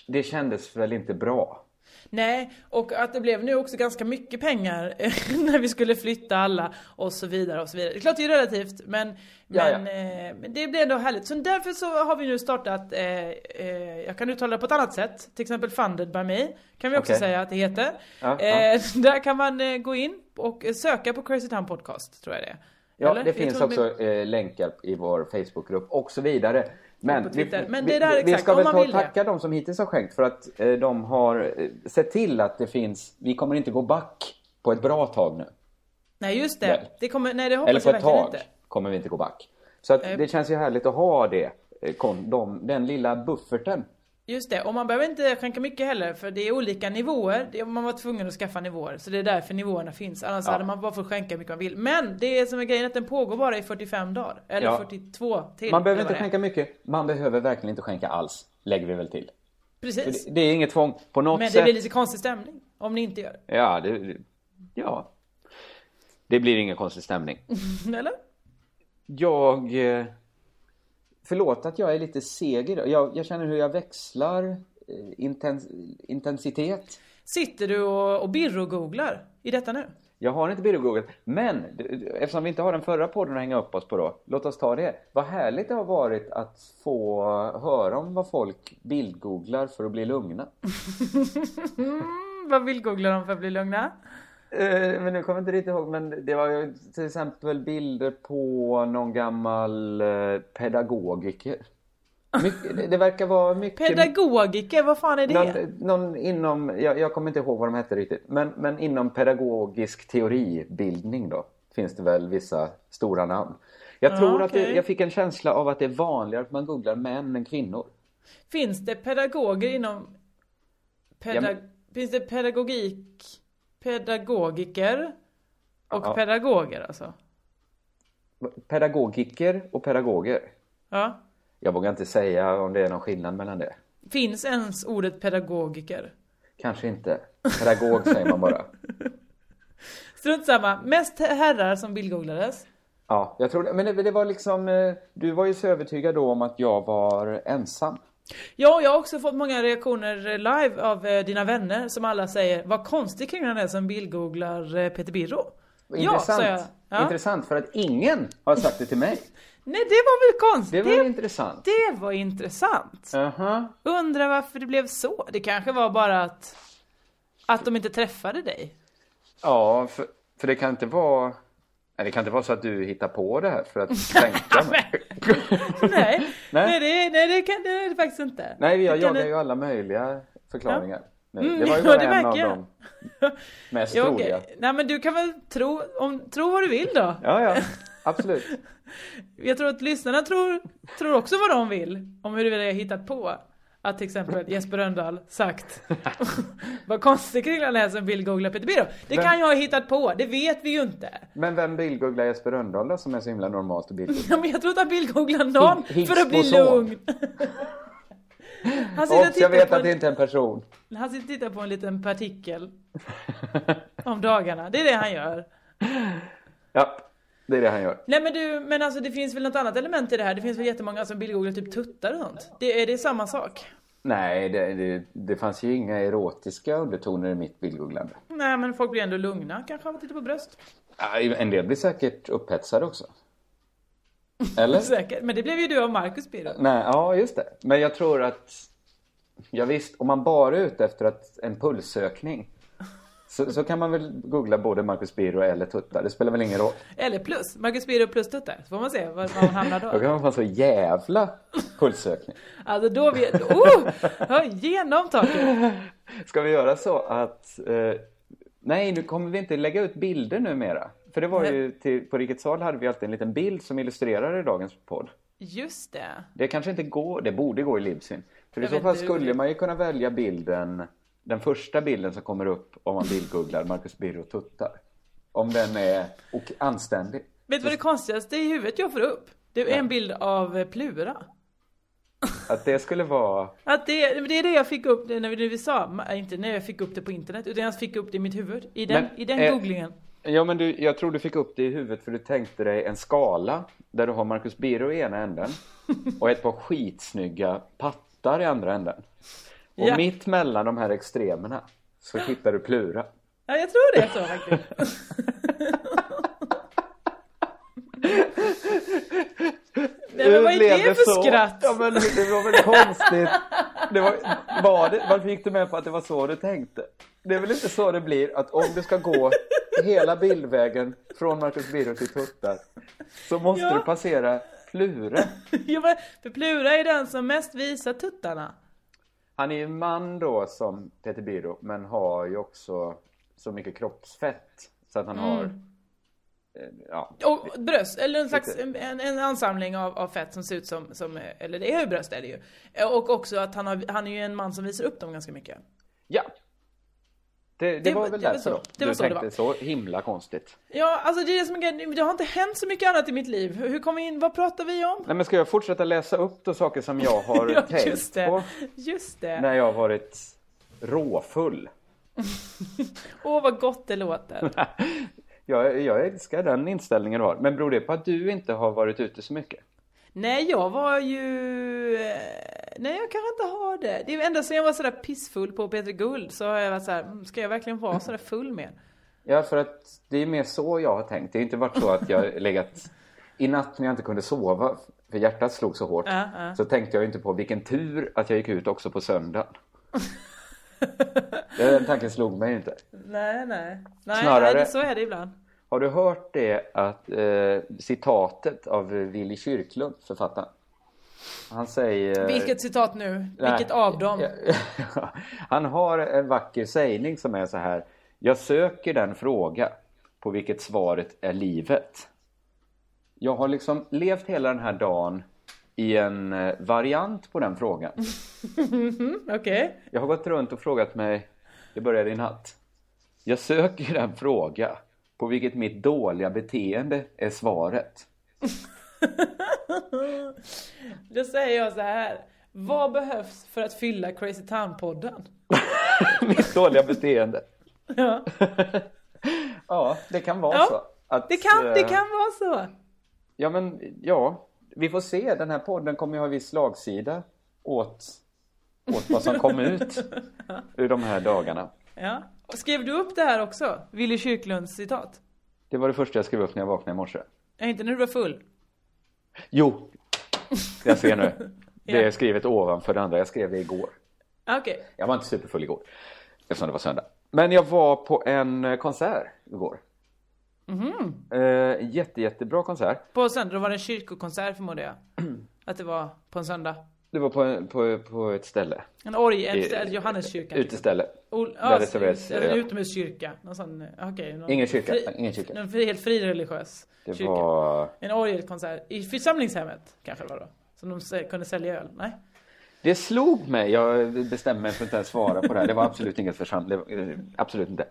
Speaker 3: Det kändes väl inte bra?
Speaker 4: Nej, och att det blev nu också ganska mycket pengar *laughs* när vi skulle flytta alla och så vidare och så vidare. Det är klart det är relativt men,
Speaker 3: Ja,
Speaker 4: men,
Speaker 3: ja.
Speaker 4: Eh, men det blir ändå härligt. Så därför så har vi nu startat, eh, eh, jag kan uttala det på ett annat sätt, till exempel Funded by Me kan vi också säga att det heter.
Speaker 3: Ja,
Speaker 4: eh, *laughs* Där kan man eh, gå in och söka på Crazy Town Podcast tror jag det är.
Speaker 3: Ja,
Speaker 4: Eller?
Speaker 3: det finns också eh, länkar i vår Facebookgrupp och så vidare. Men,
Speaker 4: Twitter. Men
Speaker 3: vi, vi ska väl ta och
Speaker 4: vill det.
Speaker 3: tacka de som hittills har skänkt för att eh, de har eh, sett till att det finns, vi kommer inte gå back på ett bra tag nu.
Speaker 4: Nej just det,
Speaker 3: Väl.
Speaker 4: det kommer, nej det hoppas
Speaker 3: Eller på
Speaker 4: jag
Speaker 3: ett tag
Speaker 4: inte.
Speaker 3: kommer vi inte gå back. Så att det känns ju härligt att ha det, de, den lilla bufferten.
Speaker 4: Just det, och man behöver inte skänka mycket heller för det är olika nivåer. Man var tvungen att skaffa nivåer, så det är därför nivåerna finns. Annars
Speaker 3: Ja.
Speaker 4: hade man bara fått skänka hur mycket man vill. Men det är som är grejen att den pågår bara i 45 dagar. Eller
Speaker 3: Ja.
Speaker 4: 42 till.
Speaker 3: Man behöver inte skänka mycket, man behöver verkligen inte skänka alls, lägger vi väl till.
Speaker 4: Precis.
Speaker 3: Det, det är inget tvång på något
Speaker 4: Men det
Speaker 3: sätt.
Speaker 4: blir lite konstig stämning om ni inte gör det.
Speaker 3: Ja, det, ja. Det blir ingen konstig stämning. *laughs*
Speaker 4: Eller?
Speaker 3: Jag... Förlåt att jag är lite seg idag. Jag, jag känner hur jag växlar eh, intens, intensitet.
Speaker 4: Sitter du och, och birro-googlar i detta nu?
Speaker 3: Jag har inte bildgooglat, men eftersom vi inte har den förra podden att hänga upp oss på då, låt oss ta det. Vad härligt det har varit att få höra om vad folk bildgooglar för att bli lugna. *laughs*
Speaker 4: Mm, vad vill googla de för att bli lugna?
Speaker 3: Eh, men nu kommer jag inte riktigt ihåg, men det var ju till exempel bilder på någon gammal eh, pedagogiker. Mycket, det, verkar vara mycket...
Speaker 4: Pedagogiker, vad fan är det?
Speaker 3: Någon, någon inom, jag, jag kommer inte ihåg vad de hette riktigt, men, men inom pedagogisk teoribildning då finns det väl vissa stora namn. Jag
Speaker 4: Ja,
Speaker 3: tror att det, jag fick en känsla av att det är vanligare att man googlar män än kvinnor.
Speaker 4: Finns det pedagoger inom... Peda...
Speaker 3: Ja, men-
Speaker 4: Finns det pedagogik... Pedagogiker? Och
Speaker 3: Ja.
Speaker 4: pedagoger alltså?
Speaker 3: Pedagogiker och pedagoger.
Speaker 4: Ja.
Speaker 3: Jag vågar inte säga om det är någon skillnad mellan det.
Speaker 4: Finns ens ordet pedagogiker?
Speaker 3: Kanske inte. Pedagog säger man bara. *laughs*
Speaker 4: Strunt samma. Mest herrar som bildgooglades.
Speaker 3: Ja, jag tror det. Men det, det var liksom, eh, du var ju så övertygad då om att jag var ensam.
Speaker 4: Ja, jag har också fått många reaktioner live av eh, dina vänner som alla säger Vad konstig kvinnan är som bildgooglar eh, Peter Birro.
Speaker 3: Intressant.
Speaker 4: Ja. Ja.
Speaker 3: Intressant för att ingen har sagt det till mig. *laughs*
Speaker 4: Nej, det var väl konstigt?
Speaker 3: Det var intressant.
Speaker 4: det var intressant.
Speaker 3: Aha.
Speaker 4: Undrar varför det blev så. Det kanske var bara att, att de inte träffade dig.
Speaker 3: Ja, för, för det kan inte vara... Nej, det kan inte vara så att du hittar på det här för att *laughs* kränka mig. *laughs* *laughs*
Speaker 4: Nej,
Speaker 3: Nej.
Speaker 4: det, nej det kan det är det faktiskt inte.
Speaker 3: Nej, jag jagar ju alla möjliga förklaringar. Nej,
Speaker 4: Mm,
Speaker 3: det var ju
Speaker 4: ja,
Speaker 3: bara
Speaker 4: det
Speaker 3: en av
Speaker 4: jag.
Speaker 3: de mest
Speaker 4: Ja,
Speaker 3: troliga.
Speaker 4: okej. Nej men du kan väl tro, om, tro vad du vill då.
Speaker 3: Ja, ja, absolut.
Speaker 4: Jag tror att lyssnarna tror, tror också vad de vill. Om huruvida jag hittat på. Att till exempel *laughs* Jesper Rönndahl sagt *laughs* Vad konstigt killen är som vill googla Peter Birro. Det
Speaker 3: Vem-
Speaker 4: kan jag ha hittat på, det vet vi ju inte.
Speaker 3: Men vem bildgooglar Jesper Rönndahl då, som är så himla normalt att bildgoogla? *laughs*
Speaker 4: Ja, men jag tror att han bildgooglar någon
Speaker 3: Higgs
Speaker 4: för att bli lugn. Han sitter och
Speaker 3: jag vet att det inte är en person.
Speaker 4: han sitter och tittar på en liten partikel om dagarna. Det är det han gör.
Speaker 3: Ja, det är det han gör.
Speaker 4: Nej men du, men alltså det finns väl något annat element i det här? Det finns väl jättemånga som bildgooglar typ tuttar och sånt? Det, är det samma sak?
Speaker 3: Nej, det, det, det fanns ju inga erotiska undertoner i mitt bildgooglande.
Speaker 4: Nej men folk blir ändå lugna kanske av att titta på bröst.
Speaker 3: Ja, En del blir säkert upphetsade också. Eller? *laughs*
Speaker 4: Säkert, men det blev ju du av Marcus Birro.
Speaker 3: Nej, ja just det. Men jag tror att... Ja, visst, om man bara är ute efter att, en pulsökning så, så kan man väl googla både Marcus Birro eller tuttar. Det spelar väl ingen roll.
Speaker 4: Eller plus, Marcus Birro plus tuttar. Så får man se var man hamnar
Speaker 3: Då
Speaker 4: då.
Speaker 3: kan man få en så jävla pulsökning.
Speaker 4: Alltså då vi... Oh! Genom taket!
Speaker 3: Ska vi göra så att... Eh, nej, nu kommer vi inte lägga ut bilder numera. För det var ju till, på Rikets sal hade vi alltid en liten bild som illustrerar i dagens podd.
Speaker 4: Just det.
Speaker 3: Det kanske inte går, det borde gå i Libsyn. För i
Speaker 4: Jag
Speaker 3: så
Speaker 4: vet
Speaker 3: fall skulle man ju kunna välja bilden, den första bilden som kommer upp om man bildgooglar Marcus Birro tuttar. Om den är och anständig.
Speaker 4: Vet du vad det konstigaste i huvudet jag får upp? Det är en bild av eh, Plura.
Speaker 3: Att det skulle vara...
Speaker 4: Att det, det är det jag fick upp när vi, när vi sa, inte när jag fick upp det på internet, utan jag fick upp det i mitt huvud. I den,
Speaker 3: Men,
Speaker 4: i den
Speaker 3: eh,
Speaker 4: googlingen.
Speaker 3: Ja men du, jag tror du fick upp det i huvudet för du tänkte dig en skala där du har Marcus Birro i ena änden och ett par skitsnygga pattar i andra änden. Och
Speaker 4: Ja.
Speaker 3: mitt mellan de här extremerna så hittar du Plura.
Speaker 4: Ja, jag tror det är så faktiskt. *laughs* Nej men vad är det för
Speaker 3: så?
Speaker 4: skratt?
Speaker 3: Ja men det var väl konstigt. Det var, var det, varför gick du med på att det var så du tänkte? Det är väl inte så det blir att om du ska gå hela bildvägen från Marcus Birro till Tuttar så måste
Speaker 4: Ja.
Speaker 3: du passera Plura. *laughs*
Speaker 4: Ja, för Plura är den som mest visar tuttarna.
Speaker 3: Han är ju en man då som Peter Birro men har ju också så mycket kroppsfett så att han har eh, ja,
Speaker 4: Och bröst, eller en slags en, en ansamling av, av fett som ser ut som, som, eller det är ju bröst är det ju. Och också att han, har, han är ju en man som visar upp dem ganska mycket.
Speaker 3: ja. Det, det,
Speaker 4: Det
Speaker 3: var väl därför
Speaker 4: så.
Speaker 3: då.
Speaker 4: Det
Speaker 3: du
Speaker 4: var så det
Speaker 3: tänkte så himla konstigt.
Speaker 4: Ja, alltså det är som grejen. det har inte hänt så mycket annat i mitt liv. Hur kom vi in, vad pratar vi om?
Speaker 3: Nej men ska jag fortsätta läsa upp då saker som jag har *laughs*
Speaker 4: Ja,
Speaker 3: tänkt
Speaker 4: just det.
Speaker 3: på
Speaker 4: Just det.
Speaker 3: när jag har varit råfull? *laughs*
Speaker 4: Åh vad gott det låter. *laughs*
Speaker 3: Jag, jag älskar den inställningen du har. Men beror det på att du inte har varit ute så mycket?
Speaker 4: Nej, jag var ju... eh, Nej, jag kanske inte har det. Det är ända sedan jag var sådär pissfull på Peter Guld så har jag varit såhär, "Mm, ska jag verkligen vara sådär full med?
Speaker 3: Ja, för att det är mer så jag har tänkt. Det har inte varit så att jag legat i natt när jag inte kunde sova för hjärtat slog så hårt.
Speaker 4: Ja, ja.
Speaker 3: Så tänkte jag inte på vilken tur att jag gick ut också på söndagen. *laughs* Den tanken slog mig inte.
Speaker 4: Nej, nej. Nej,
Speaker 3: Snarare-
Speaker 4: nej, så är det ibland.
Speaker 3: Har du hört det att eh, citatet av Willy Kyrklund, författaren? Han säger...
Speaker 4: Vilket citat nu?
Speaker 3: Nej.
Speaker 4: Vilket av dem? *laughs*
Speaker 3: Han har en vacker sägning som är så här. Jag söker den fråga på vilket svaret är livet. Jag har liksom levt hela den här dagen i en eh, variant på den frågan. *laughs*
Speaker 4: Okej.
Speaker 3: Jag har gått runt och frågat mig, det började i natt. Jag söker den fråga på vilket mitt dåliga beteende är svaret. *laughs*
Speaker 4: Då säger jag så här. Vad behövs för att fylla Crazy Town-podden? *laughs*
Speaker 3: mitt dåliga beteende. *laughs*
Speaker 4: Ja,
Speaker 3: Ja, det kan vara
Speaker 4: Ja,
Speaker 3: så. Att,
Speaker 4: det kan, det
Speaker 3: eh,
Speaker 4: kan vara så.
Speaker 3: Ja, men ja. Vi får se. Den här podden kommer ju ha viss slagsida åt, åt vad som kom ut ur de här dagarna.
Speaker 4: Ja. Skrev du upp det här också? Willy Kyrklunds citat?
Speaker 3: Det var det första jag skrev upp när jag vaknade i morse.
Speaker 4: Ja, inte när du var full?
Speaker 3: Jo, jag ser nu. *laughs* Det är skrivet ovanför det andra. Jag skrev det igår.
Speaker 4: Ah, Okej.
Speaker 3: Jag var inte superfull igår. Eftersom det var söndag. Men jag var på en eh, konsert igår. Eh, jätte, jättebra konsert.
Speaker 4: På söndag då var det en kyrkokonsert förmodar jag. *clears throat* Att det var på en söndag.
Speaker 3: Det var på, en- på, på ett ställe.
Speaker 4: En org, ett Johanneskyrkan. liksom.
Speaker 3: Uteställe.
Speaker 4: Ol-
Speaker 3: Där
Speaker 4: ja,
Speaker 3: det serveras,
Speaker 4: en utomhuskyrka. Någon sån, eh, okej. någon
Speaker 3: Ingen kyrka, ingen kyrka.
Speaker 4: En fri- helt frireligiös
Speaker 3: Det
Speaker 4: kyrka.
Speaker 3: var...
Speaker 4: En orgelkonsert. I församlingshemmet kanske det var då. Som de kunde sälja öl. Nej?
Speaker 3: Det slog mig, jag bestämde mig för att inte ens svara på det här. Det var absolut inget försam... Det var, eh, absolut inte.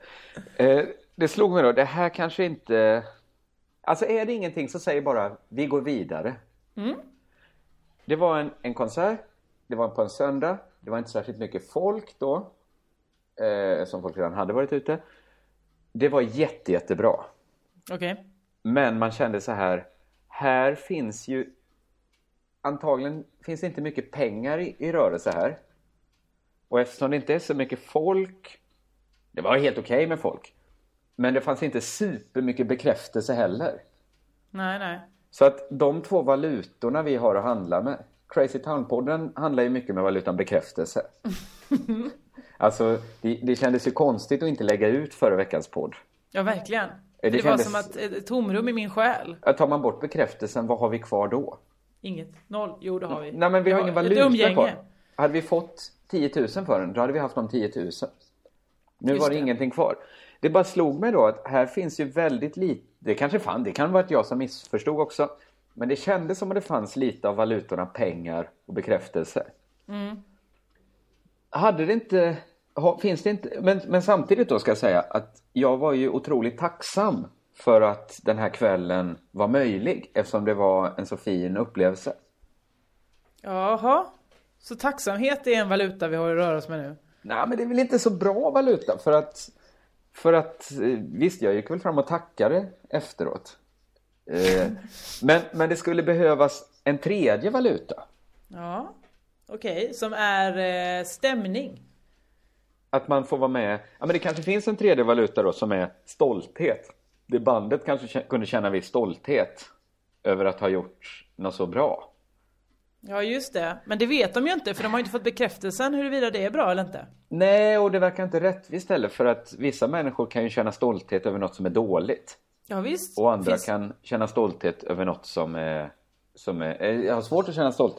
Speaker 3: Eh, det slog mig då, det här kanske inte... Alltså är det ingenting så säger bara vi går vidare. Det var en, en konsert, det var på en söndag, det var inte särskilt mycket folk då. Eh, som folk redan hade varit ute. Det var jätte, jättebra.
Speaker 4: Okej.
Speaker 3: Men man kände så här, här finns ju antagligen finns det inte mycket pengar i, i rörelse här. Och eftersom det inte är så mycket folk, det var helt okej med folk, men det fanns inte supermycket bekräftelse heller.
Speaker 4: Nej, nej.
Speaker 3: Så att de två valutorna vi har att handla med, Crazy Town-podden handlar ju mycket med valutan bekräftelse. *laughs* alltså, det, det kändes ju konstigt att inte lägga ut förra veckans podd.
Speaker 4: Ja, verkligen.
Speaker 3: det
Speaker 4: Det, var
Speaker 3: kändes-
Speaker 4: som att ett tomrum i min själ.
Speaker 3: Tar man bort bekräftelsen, vad har vi kvar då?
Speaker 4: Inget. Noll. Jo, det har vi.
Speaker 3: Nej men vi har
Speaker 4: Det
Speaker 3: ingen
Speaker 4: var
Speaker 3: valuta kvar. Hade vi fått 10 000 för den, då hade vi haft de 10 000. Nu
Speaker 4: Just
Speaker 3: var det,
Speaker 4: det.
Speaker 3: ingenting kvar. Det bara slog mig då att här finns ju väldigt lite, det kanske fann, det kan vara att jag som missförstod också. Men det kändes som att det fanns lite av valutorna pengar och bekräftelse.
Speaker 4: Mm.
Speaker 3: Hade det inte, finns det inte, men, men samtidigt då ska jag säga att jag var ju otroligt tacksam för att den här kvällen var möjlig eftersom det var en så fin upplevelse.
Speaker 4: Jaha. Så tacksamhet är en valuta vi har att röra oss med nu.
Speaker 3: Nej, men det är väl inte så bra valuta för att för att eh, visst, jag gick väl fram och tackade efteråt. Eh, *laughs* men, men det skulle behövas en tredje valuta.
Speaker 4: Ja. Okej, som är eh, stämning.
Speaker 3: Att man får vara med. Ja, men det kanske finns en tredje valuta då som är stolthet. Det bandet kanske kunde känna viss stolthet över att ha gjort något så bra.
Speaker 4: Ja, just det. Men det vet de ju inte, för de har ju inte fått bekräftelsen huruvida det är bra eller inte.
Speaker 3: Nej, och det verkar inte rättvist heller för att vissa människor kan ju känna stolthet över något som är dåligt.
Speaker 4: Ja, visst.
Speaker 3: Och andra
Speaker 4: Finns-
Speaker 3: kan känna stolthet över något som är, som är... eh, Jag har svårt att känna stolthet.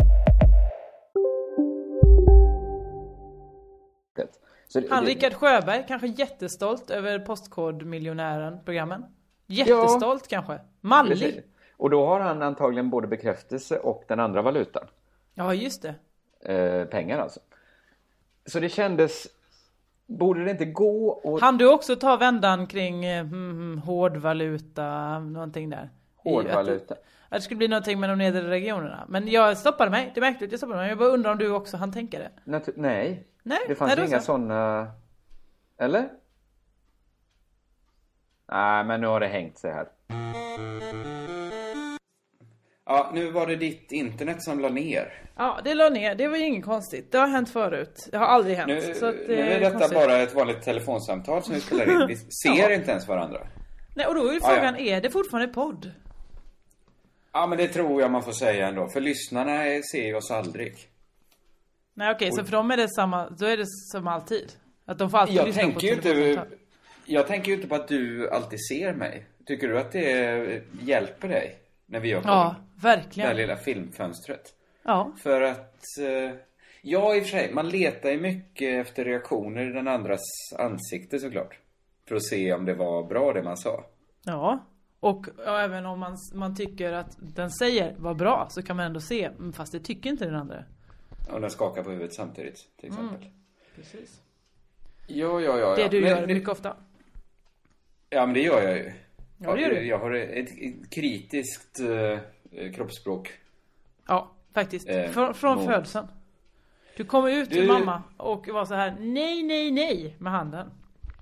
Speaker 3: Så
Speaker 4: Han
Speaker 3: det-
Speaker 4: Rickard Sjöberg, kanske jättestolt över Postkodmiljonären-programmen. Jättestolt kanske. Mallig.
Speaker 3: Precis. Och då har han antagligen både bekräftelse och den andra valutan.
Speaker 4: Ja, just det.
Speaker 3: Eh, pengar alltså. Så det kändes... Borde det inte gå och...
Speaker 4: Han du också ta vändan kring mm, hårdvaluta, någonting där?
Speaker 3: Hårdvaluta.
Speaker 4: Att, att det skulle bli någonting med de nedre regionerna. Men jag stoppade mig, det märkte du att jag stoppade mig. Jag bara undrar om du också han tänka det?
Speaker 3: Natu- nej.
Speaker 4: Nej,
Speaker 3: Det fanns
Speaker 4: nej,
Speaker 3: inga
Speaker 4: så.
Speaker 3: sådana... Eller? Nej, men nu har det hängt sig här. Ja, nu var det ditt internet som la ner.
Speaker 4: Ja, det la ner. Det var ju inget konstigt. Det har hänt förut. Det har aldrig hänt.
Speaker 3: Nu,
Speaker 4: så att,
Speaker 3: nu
Speaker 4: eh,
Speaker 3: är detta
Speaker 4: konstigt.
Speaker 3: bara ett vanligt telefonsamtal som vi spelar in. Vi *laughs* ser
Speaker 4: Ja.
Speaker 3: inte ens varandra.
Speaker 4: Nej, och då är ju
Speaker 3: Ja, ja.
Speaker 4: frågan, är det fortfarande podd?
Speaker 3: Ja, men det tror jag man får säga ändå. För lyssnarna ser ju oss aldrig.
Speaker 4: Nej okej, så för dem är det samma, då är det som alltid? Att de får alltid
Speaker 3: Jag
Speaker 4: lyssna
Speaker 3: tänker
Speaker 4: på
Speaker 3: inte...
Speaker 4: telefonsamtal?
Speaker 3: Jag tänker ju inte på att du alltid ser mig. Tycker du att det hjälper dig? När vi gör
Speaker 4: Ja,
Speaker 3: det här
Speaker 4: verkligen.
Speaker 3: lilla filmfönstret.
Speaker 4: Ja.
Speaker 3: För att... Eh, ja, i och för sig. Man letar ju mycket efter reaktioner i den andras ansikte såklart. För att se om det var bra det man sa.
Speaker 4: Ja. Och ja, även om man, man tycker att den säger var bra så kan man ändå se, mm, fast det tycker inte den andra.
Speaker 3: Och den skakar på huvudet samtidigt, till exempel.
Speaker 4: Mm. Precis.
Speaker 3: Ja, ja, ja.
Speaker 4: Det
Speaker 3: ja.
Speaker 4: du
Speaker 3: Men-
Speaker 4: gör
Speaker 3: men-
Speaker 4: mycket ofta.
Speaker 3: Ja, men det gör jag ju.
Speaker 4: Ja, det gör du.
Speaker 3: Jag har ett, ett kritiskt eh, kroppsspråk.
Speaker 4: Ja, faktiskt.
Speaker 3: Eh,
Speaker 4: från från
Speaker 3: mot-
Speaker 4: födseln. Du kommer ut till
Speaker 3: Du-
Speaker 4: mamma och var så här nej, nej, nej med handen.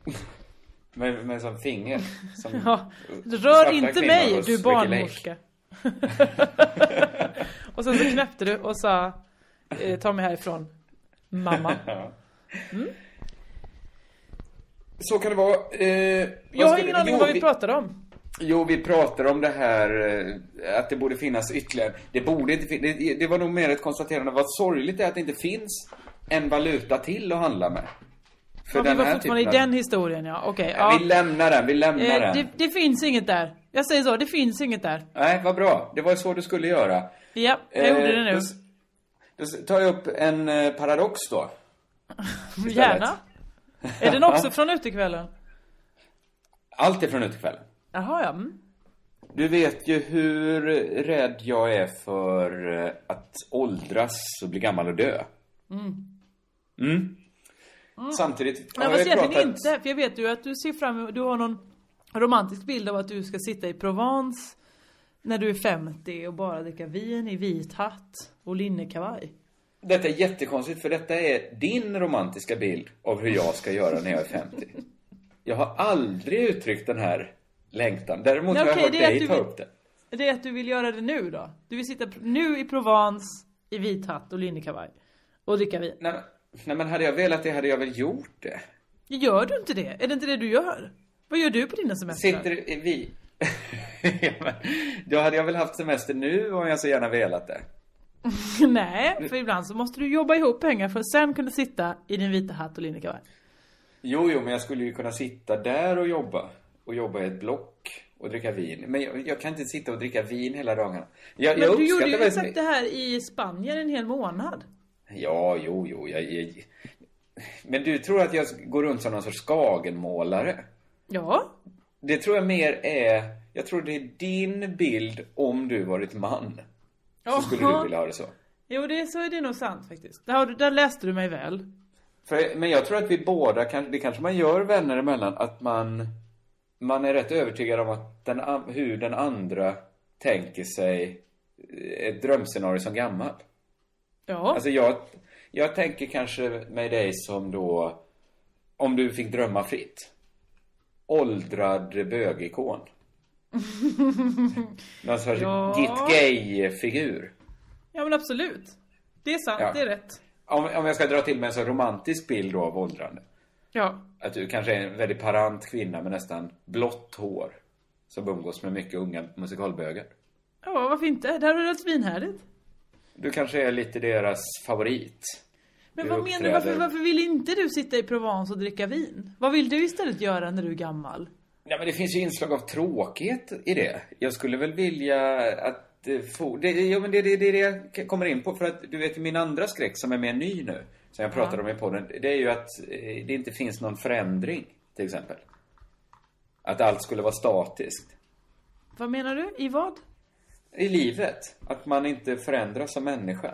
Speaker 4: *laughs*
Speaker 3: Med, med som finger. Som *laughs*
Speaker 4: Ja, rör inte mig du barnmorska. *laughs* och sen så knäppte du och sa eh, ta mig härifrån mamma. *laughs* Mm.
Speaker 3: Så kan det vara. Eh,
Speaker 4: Jag har ingen
Speaker 3: vi-
Speaker 4: aning om vad vi pratar om.
Speaker 3: Jo, vi pratar om det här eh, att det borde finnas ytterligare. Det borde inte fin- det, det var nog mer ett konstaterande. Vad sorgligt det är att det inte finns en valuta till att handla med. För
Speaker 4: Ja, vi
Speaker 3: den
Speaker 4: var
Speaker 3: här
Speaker 4: fortfarande i
Speaker 3: typen av-
Speaker 4: den historien ja, okej.
Speaker 3: Ja,
Speaker 4: ja.
Speaker 3: Vi lämnar den, vi lämnar
Speaker 4: Eh,
Speaker 3: den.
Speaker 4: det, det finns inget där. Jag säger så, det finns inget där.
Speaker 3: Nej, vad bra. Det var så du skulle göra.
Speaker 4: Ja, jag gjorde det nu.
Speaker 3: Då, tar jag upp en eh, paradox då. *laughs*
Speaker 4: Gärna. Är den också *laughs* från utekvällen?
Speaker 3: Allt är från utekvällen.
Speaker 4: Jaha ja. Mm.
Speaker 3: Du vet ju hur rädd jag är för eh, att åldras och bli gammal och dö.
Speaker 4: Mm.
Speaker 3: Mm. Samtidigt
Speaker 4: Men
Speaker 3: har
Speaker 4: fast
Speaker 3: jag
Speaker 4: egentligen
Speaker 3: pratat...
Speaker 4: inte, för jag vet ju att du ser fram emot, du har någon romantisk bild av att du ska sitta i Provence när du är 50 och bara dricka vin i vit hatt och linnekavaj.
Speaker 3: Detta är jättekonstigt för detta är din romantiska bild av hur jag ska göra när jag är 50. Jag har aldrig uttryckt den här längtan. Däremot
Speaker 4: Nej,
Speaker 3: har jag hört dig ta
Speaker 4: vill-
Speaker 3: upp det.
Speaker 4: Det är att du vill göra det nu då? Du vill sitta nu i Provence i vit hatt och linnekavaj och dricka vin.
Speaker 3: Nej, men- nej men hade jag velat det hade jag väl gjort det.
Speaker 4: Gör du inte det? Är det inte det du gör? Vad gör du på dina semestrar?
Speaker 3: Sitter i vi... ja, men, då hade jag väl haft semester nu om jag så gärna velat det. *laughs*
Speaker 4: Nej, för ibland så måste du jobba ihop pengar för att sen kunna sitta i din vita hatt och linnekavaj.
Speaker 3: Jo, jo, men jag skulle ju kunna sitta där och jobba. Och jobba i ett block och dricka vin. Men jag, jag kan inte sitta och dricka vin hela dagarna. Jag,
Speaker 4: Men
Speaker 3: jag
Speaker 4: du gjorde ju exakt det här i Spanien en hel månad.
Speaker 3: Ja, jo, jo. Jag, jag... Men du tror att jag går runt som någon sorts skagenmålare?
Speaker 4: Ja.
Speaker 3: Det tror jag mer är... Jag tror det är din bild om du varit man. Så skulle
Speaker 4: Jaha.
Speaker 3: du vilja ha det så.
Speaker 4: Jo, det, så är det nog sant faktiskt. Där, du, där läste du mig väl.
Speaker 3: För, men jag tror att vi båda, kan, det kanske man gör vänner emellan, att man, man är rätt övertygad om att den, hur den andra tänker sig ett drömscenario som gammal.
Speaker 4: Ja.
Speaker 3: Alltså jag, jag tänker kanske med dig som då, om du fick drömma fritt. Åldrad bögikon. *laughs* Någon sorts
Speaker 4: Ja.
Speaker 3: git gay-figur.
Speaker 4: Ja men absolut. Det är sant,
Speaker 3: Ja.
Speaker 4: det är rätt.
Speaker 3: Om, om jag ska dra till med en så romantisk bild då av åldrande.
Speaker 4: Ja.
Speaker 3: Att du kanske är en väldigt parant kvinna med nästan blått hår. Som umgås med mycket unga musikalbögar.
Speaker 4: Ja, varför inte? Det här är rätt svinhärligt.
Speaker 3: Du kanske är lite deras favorit.
Speaker 4: Men vad menar du? Varför, varför vill inte du sitta i Provence och dricka vin? Vad vill du istället göra när du är gammal?
Speaker 3: Ja, men det finns ju inslag av tråkighet i det. Jag skulle väl vilja att det få... Det, ja, men det, det, det är det jag kommer in på. För att du vet min andra skräck som är mer ny nu. Som jag pratade om i podden. Det är ju att eh, det inte finns någon förändring. Till exempel. Att allt skulle vara statiskt.
Speaker 4: Vad menar du? I vad?
Speaker 3: I livet. Att man inte förändras som människa.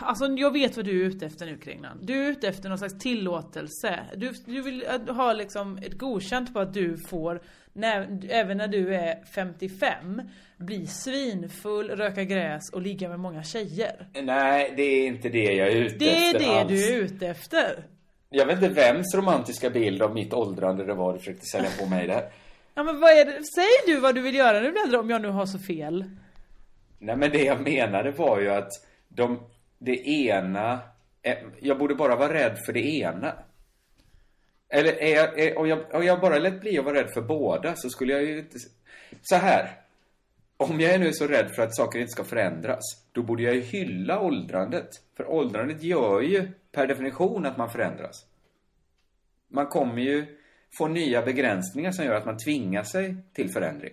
Speaker 4: Alltså jag vet vad du är ute efter nu Kringlan. Du är ute efter någon slags tillåtelse. Du, du vill eh, ha liksom ett godkänt på att du får, när, även när du är 55, bli svinfull, röka gräs och ligga med många tjejer.
Speaker 3: Nej, det är inte det jag är ute
Speaker 4: Det är
Speaker 3: efter
Speaker 4: det
Speaker 3: alls.
Speaker 4: du är ute efter.
Speaker 3: Jag vet inte vems romantiska bild av mitt åldrande det var du försökte sälja på mig där.
Speaker 4: Ja men vad är det? Säg du vad du vill göra äldre om jag nu har så fel.
Speaker 3: Nej men det jag menade var ju att de, det ena, jag borde bara vara rädd för det ena. Eller är jag, är, om, jag, om jag bara lät bli att vara rädd för båda så skulle jag ju inte... Så här. Om jag nu är så rädd för att saker inte ska förändras, då borde jag ju hylla åldrandet. För åldrandet gör ju per definition att man förändras. Man kommer ju få nya begränsningar som gör att man tvingar sig till förändring.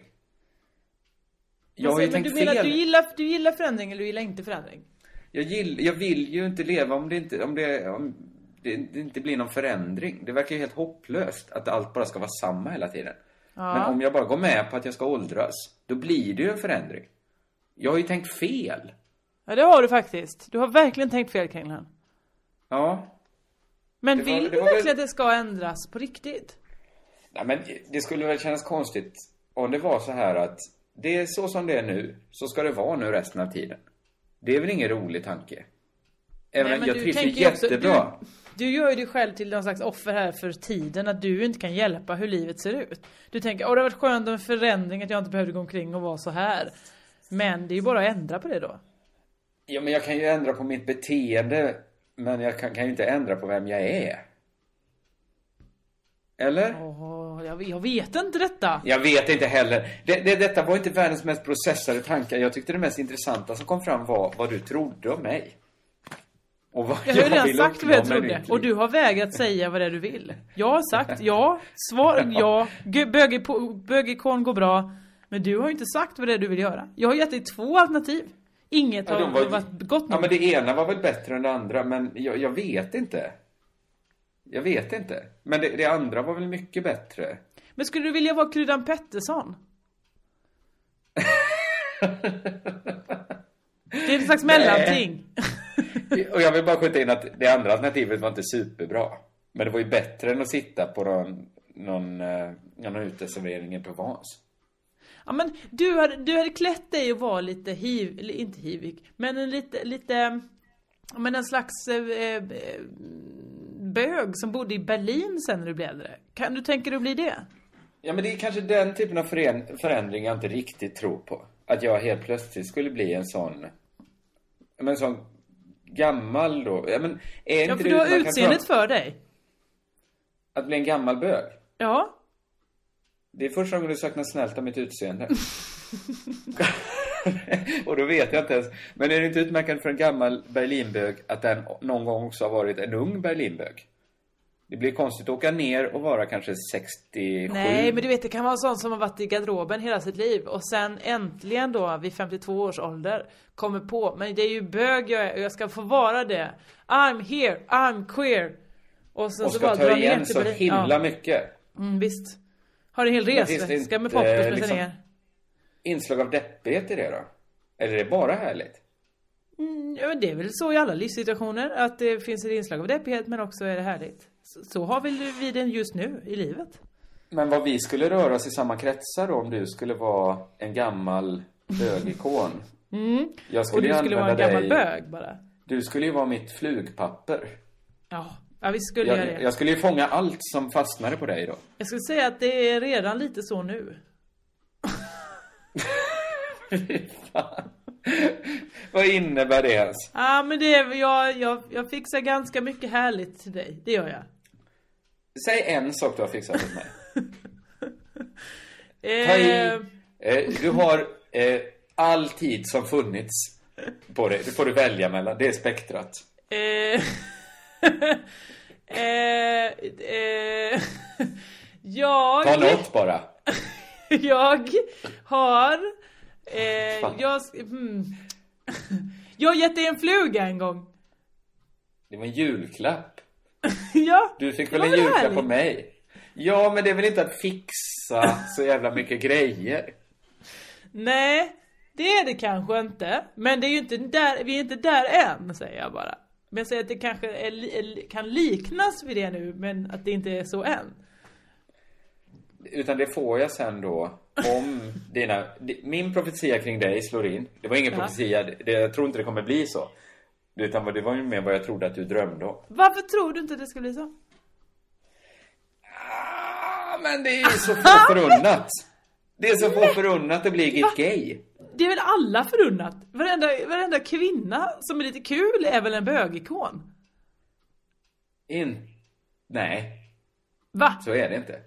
Speaker 3: Jag har ju
Speaker 4: men
Speaker 3: tänkt
Speaker 4: du menar
Speaker 3: fel.
Speaker 4: att du gillar, du gillar förändring eller du gillar inte förändring?
Speaker 3: Jag, gill, jag vill ju inte leva om det inte, om det, om det, det inte blir någon förändring. Det verkar ju helt hopplöst att allt bara ska vara samma hela tiden.
Speaker 4: Ja.
Speaker 3: Men om jag bara går med på att jag ska åldras, då blir det ju en förändring. Jag har ju tänkt fel.
Speaker 4: Ja, det har du faktiskt. Du har verkligen tänkt fel kring den.
Speaker 3: Ja.
Speaker 4: Men
Speaker 3: Det var-
Speaker 4: vill
Speaker 3: det
Speaker 4: du
Speaker 3: var väl-
Speaker 4: verkligen att det ska ändras på riktigt?
Speaker 3: Nej, men det skulle väl kännas konstigt om det var så här att det är så som det är nu, så ska det vara nu resten av tiden. Det är väl ingen rolig tanke? Även
Speaker 4: Nej,
Speaker 3: jag
Speaker 4: du
Speaker 3: trivs ju
Speaker 4: ju också-
Speaker 3: jättebra.
Speaker 4: Du, du gör ju dig själv till någon slags offer här för tiden, att du inte kan hjälpa hur livet ser ut. Du tänker, åh det har varit skönt med en förändring, att jag inte behövde gå omkring och vara så här. Men det är ju bara att ändra på det då.
Speaker 3: Ja, men jag kan ju ändra på mitt beteende, men jag kan, kan ju inte ändra på vem jag är. Eller?
Speaker 4: Åh, jag, jag vet inte detta.
Speaker 3: Jag vet inte heller. Det, det, detta var inte världens mest processade tankar. Jag tyckte det mest intressanta som kom fram var vad du trodde om mig. Och vad
Speaker 4: Jag har ju redan sagt vad jag trodde. Och du har vägrat säga vad det är du vill. Jag har sagt ja, svar *laughs* ja, bögikon går bra. Men du har ju inte sagt vad det är du vill göra. Jag har gett dig två alternativ. Inget
Speaker 3: Ja,
Speaker 4: har
Speaker 3: var-
Speaker 4: varit gott
Speaker 3: Ja,
Speaker 4: nog.
Speaker 3: men det ena var väl bättre än det andra, men jag, jag vet inte. Jag vet inte. Men det, det andra var väl mycket bättre.
Speaker 4: Men skulle du vilja vara Kryddan Pettersson? *laughs* Det är ett slags mellanting.
Speaker 3: Och jag vill bara skjuta in att det andra alternativet var inte superbra. Men det var ju bättre än att sitta på någon, någon, eh, någon uteservering i Provence.
Speaker 4: Ja men du hade, du hade klätt dig och var lite hiv, eller inte hivig, men en lite, lite, men en slags eh, eh, bög som bodde i Berlin sen när du blev äldre. Kan du tänka dig att bli det?
Speaker 3: Ja, men det är kanske den typen av förändring jag inte riktigt tror på. Att jag helt plötsligt skulle bli en sån... Men en sån gammal då. Ja, men är inte
Speaker 4: Ja för du har utseendet för dig.
Speaker 3: Att bli en gammal bög?
Speaker 4: Ja.
Speaker 3: Det är första gången du saknar snällt av mitt utseende. *laughs* *laughs* och då vet jag inte ens. Men är det inte utmärkande för en gammal Berlinbög att den någon gång också har varit en ung Berlinbög? Det blir konstigt att åka ner och vara kanske 67.
Speaker 4: Nej men du vet det kan vara sån som har varit i garderoben hela sitt liv och sen äntligen då vid 52 års ålder kommer på, men det är ju bög jag är och jag ska få vara det. I'm here, I'm queer. Och sen
Speaker 3: och
Speaker 4: så
Speaker 3: ska
Speaker 4: bara
Speaker 3: ta
Speaker 4: dra ner
Speaker 3: igen
Speaker 4: till
Speaker 3: så himla
Speaker 4: Ja.
Speaker 3: mycket.
Speaker 4: Mm, visst. Har en hel resväska med
Speaker 3: inte,
Speaker 4: poppers med
Speaker 3: liksom-
Speaker 4: ner.
Speaker 3: Inslag av deppighet i det då? Eller är det bara härligt?
Speaker 4: Mm, ja, men det är väl så i alla livssituationer att det finns ett inslag av deppighet men också är det härligt. Så, så har väl vi den just nu i livet.
Speaker 3: Men vad vi skulle röra oss i samma kretsar då om du skulle vara en gammal bögikon? *laughs*
Speaker 4: Mm.
Speaker 3: Jag
Speaker 4: Och
Speaker 3: skulle
Speaker 4: du
Speaker 3: ju
Speaker 4: skulle vara en gammal
Speaker 3: dig-
Speaker 4: bög bara.
Speaker 3: Du skulle ju vara mitt flugpapper.
Speaker 4: Ja, ja vi skulle göra
Speaker 3: Jag,
Speaker 4: det.
Speaker 3: jag skulle ju fånga allt som fastnade på dig då.
Speaker 4: Jag skulle säga att det är redan lite så nu.
Speaker 3: Vad innebär det ens?
Speaker 4: Ja men det är, jag, jag, jag fixar ganska mycket härligt till dig. Det gör jag.
Speaker 3: Säg en sak du har fixat åt mig.
Speaker 4: Eh, *laughs*
Speaker 3: Ta i. Eh, du har eh, all tid som funnits på dig. Det får du välja mellan. Det är spektrat.
Speaker 4: Eh, *laughs* eh, eh, *laughs* jag...
Speaker 3: Ta något bara.
Speaker 4: Jag har... Eh, jag... Hmm. *laughs* Jag har gett dig en fluga en gång.
Speaker 3: Det var en julklapp. *laughs*
Speaker 4: ja,
Speaker 3: Du fick väl en julklapp på mig? Ja, men det är väl inte att fixa så jävla mycket grejer?
Speaker 4: Nej, det är det kanske inte. Men det är ju inte där, vi är inte där än, säger jag bara. Men jag säger att det kanske är, kan liknas vid det nu, men att det inte är så än.
Speaker 3: Utan det får jag sen då om dina... Min profetia kring dig slår in. Det var ingen
Speaker 4: Ja.
Speaker 3: profetia. Det, jag tror inte det kommer bli så. Utan det var ju mer vad jag trodde att du drömde om.
Speaker 4: Varför tror du inte det ska bli så?
Speaker 3: Ja, men det är ju så få *laughs* förunnat. Det är så få förunnat att bli gay.
Speaker 4: Det är väl alla förunnat? Varenda, varenda kvinna som är lite kul är väl en bögikon?
Speaker 3: In... Nej,
Speaker 4: Va?
Speaker 3: så är det inte.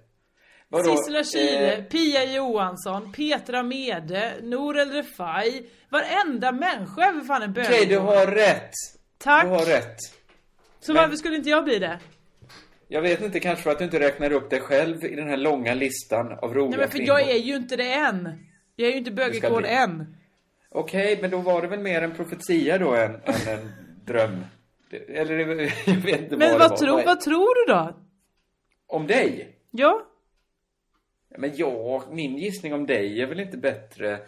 Speaker 3: Vadå?
Speaker 4: Sissela Kyle,
Speaker 3: Eh,
Speaker 4: Pia Johansson, Petra Mede, Nour El Refai. Varenda människa är väl fan en bög.
Speaker 3: Okej, du har rätt.
Speaker 4: Tack.
Speaker 3: Du har rätt.
Speaker 4: Så
Speaker 3: men-
Speaker 4: varför skulle inte jag bli det?
Speaker 3: Jag vet inte, kanske för att du inte räknar upp dig själv i den här långa listan av roliga
Speaker 4: Nej men för
Speaker 3: kvinnor.
Speaker 4: jag är ju inte det än. Jag är ju inte
Speaker 3: bli.
Speaker 4: än.
Speaker 3: Okej, men då var det väl mer en profetia då än, än en dröm? Eller *laughs* jag vet inte
Speaker 4: Men
Speaker 3: vad
Speaker 4: vad,
Speaker 3: det var.
Speaker 4: tror,
Speaker 3: Vad-
Speaker 4: vad tror du då?
Speaker 3: Om dig?
Speaker 4: Ja?
Speaker 3: Men jag, min gissning om dig är väl inte bättre...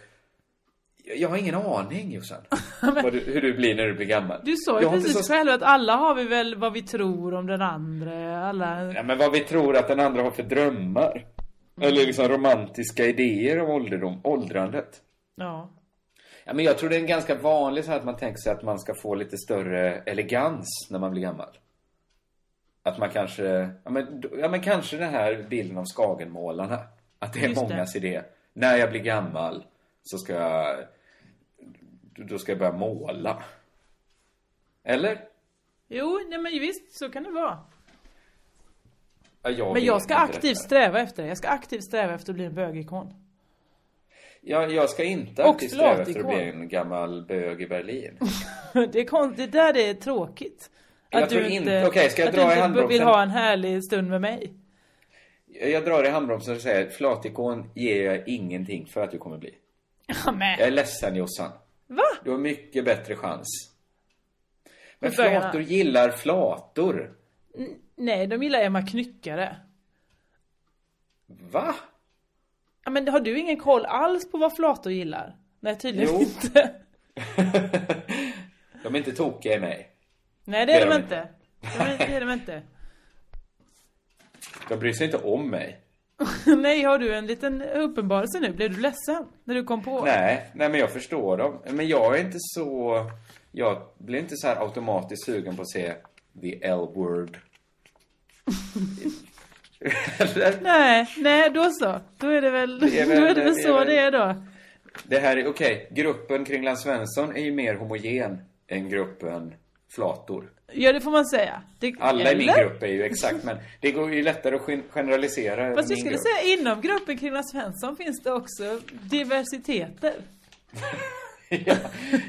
Speaker 3: Jag, jag har ingen aning Jossan. *laughs* du, hur du blir när du blir gammal.
Speaker 4: Du sa
Speaker 3: Jag
Speaker 4: ju
Speaker 3: inte
Speaker 4: precis
Speaker 3: så-
Speaker 4: själv att alla har vi väl vad vi tror om den andra. Alla...
Speaker 3: Ja, men vad vi tror att den andra har för drömmar. Eller liksom romantiska idéer om ålderdom, åldrandet.
Speaker 4: Ja.
Speaker 3: Ja, men jag tror det är en ganska vanlig så här att man tänker sig att man ska få lite större elegans när man blir gammal. Att man kanske, ja men, ja, men kanske den här bilden av Skagenmålarna. Att det är
Speaker 4: Just det.
Speaker 3: mångas idé. När jag blir gammal så ska jag, då ska jag börja måla. Eller?
Speaker 4: Jo, nej men visst, så kan det vara.
Speaker 3: Ja, jag
Speaker 4: Men jag ska aktivt sträva efter det. Jag ska aktivt sträva efter att bli en bögikon.
Speaker 3: Ja, jag ska inte
Speaker 4: Och
Speaker 3: aktivt sträva efter att bli en gammal bög i Berlin. *laughs*
Speaker 4: det är konstigt, det där är tråkigt.
Speaker 3: Jag
Speaker 4: att
Speaker 3: tror
Speaker 4: du
Speaker 3: inte-
Speaker 4: inte,
Speaker 3: okej, ska jag
Speaker 4: att
Speaker 3: dra
Speaker 4: du inte vill ha en härlig stund med mig.
Speaker 3: Jag drar i handbromsen och säger flatikon ger jag ingenting för att du kommer bli.
Speaker 4: Ja, men.
Speaker 3: Jag är ledsen Jossan.
Speaker 4: Va?
Speaker 3: Du har mycket bättre chans. Men flator gillar flator.
Speaker 4: Nej, de gillar Emma Knyckare.
Speaker 3: Va?
Speaker 4: Ja, men har du ingen koll alls på vad flator gillar? Nej, tydligen
Speaker 3: Jo.
Speaker 4: inte. *laughs*
Speaker 3: De är inte tokiga i mig.
Speaker 4: Nej, det är de inte. De är, det är de inte. *laughs*
Speaker 3: De bryr sig inte om mig. *laughs*
Speaker 4: Nej, har du en liten uppenbarelse nu? Blev du ledsen när du kom på?
Speaker 3: Nej, nej men jag förstår dem. Men jag är inte så... Jag blir inte så här automatiskt sugen på att se the L-word. *laughs*
Speaker 4: Nej, nej, då så. Då är det väl,
Speaker 3: Det är väl- *laughs*
Speaker 4: då är det väl
Speaker 3: det är
Speaker 4: så
Speaker 3: väl-
Speaker 4: det är då.
Speaker 3: Det här är, okej, gruppen Kringland Svensson är ju mer homogen än gruppen flator.
Speaker 4: Ja, det får man säga. Det,
Speaker 3: Alla i min
Speaker 4: eller?
Speaker 3: grupp är ju exakt, men det går ju lättare att gen- generalisera
Speaker 4: Fast jag skulle
Speaker 3: grupp.
Speaker 4: säga inom gruppen Kringlan Svensson finns det också diversiteter. *laughs*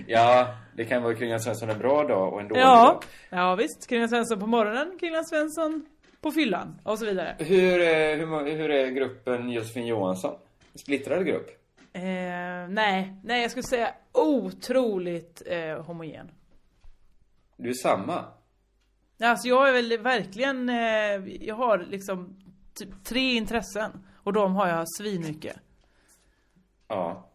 Speaker 3: Ja, det kan vara Kringland Svensson en bra dag och en dålig
Speaker 4: Ja,
Speaker 3: dag.
Speaker 4: ja visst. Kringlan Svensson på morgonen, Kringlan Svensson på fyllan och så vidare.
Speaker 3: Hur, är- hur, hur är gruppen Josefin Johansson? Splittrad grupp?
Speaker 4: Eh, nej, nej jag skulle säga otroligt eh, homogen.
Speaker 3: Du är samma?
Speaker 4: Alltså jag är väl verkligen, eh, jag har liksom typ tre intressen. Och de har jag svinmycket.
Speaker 3: Ja.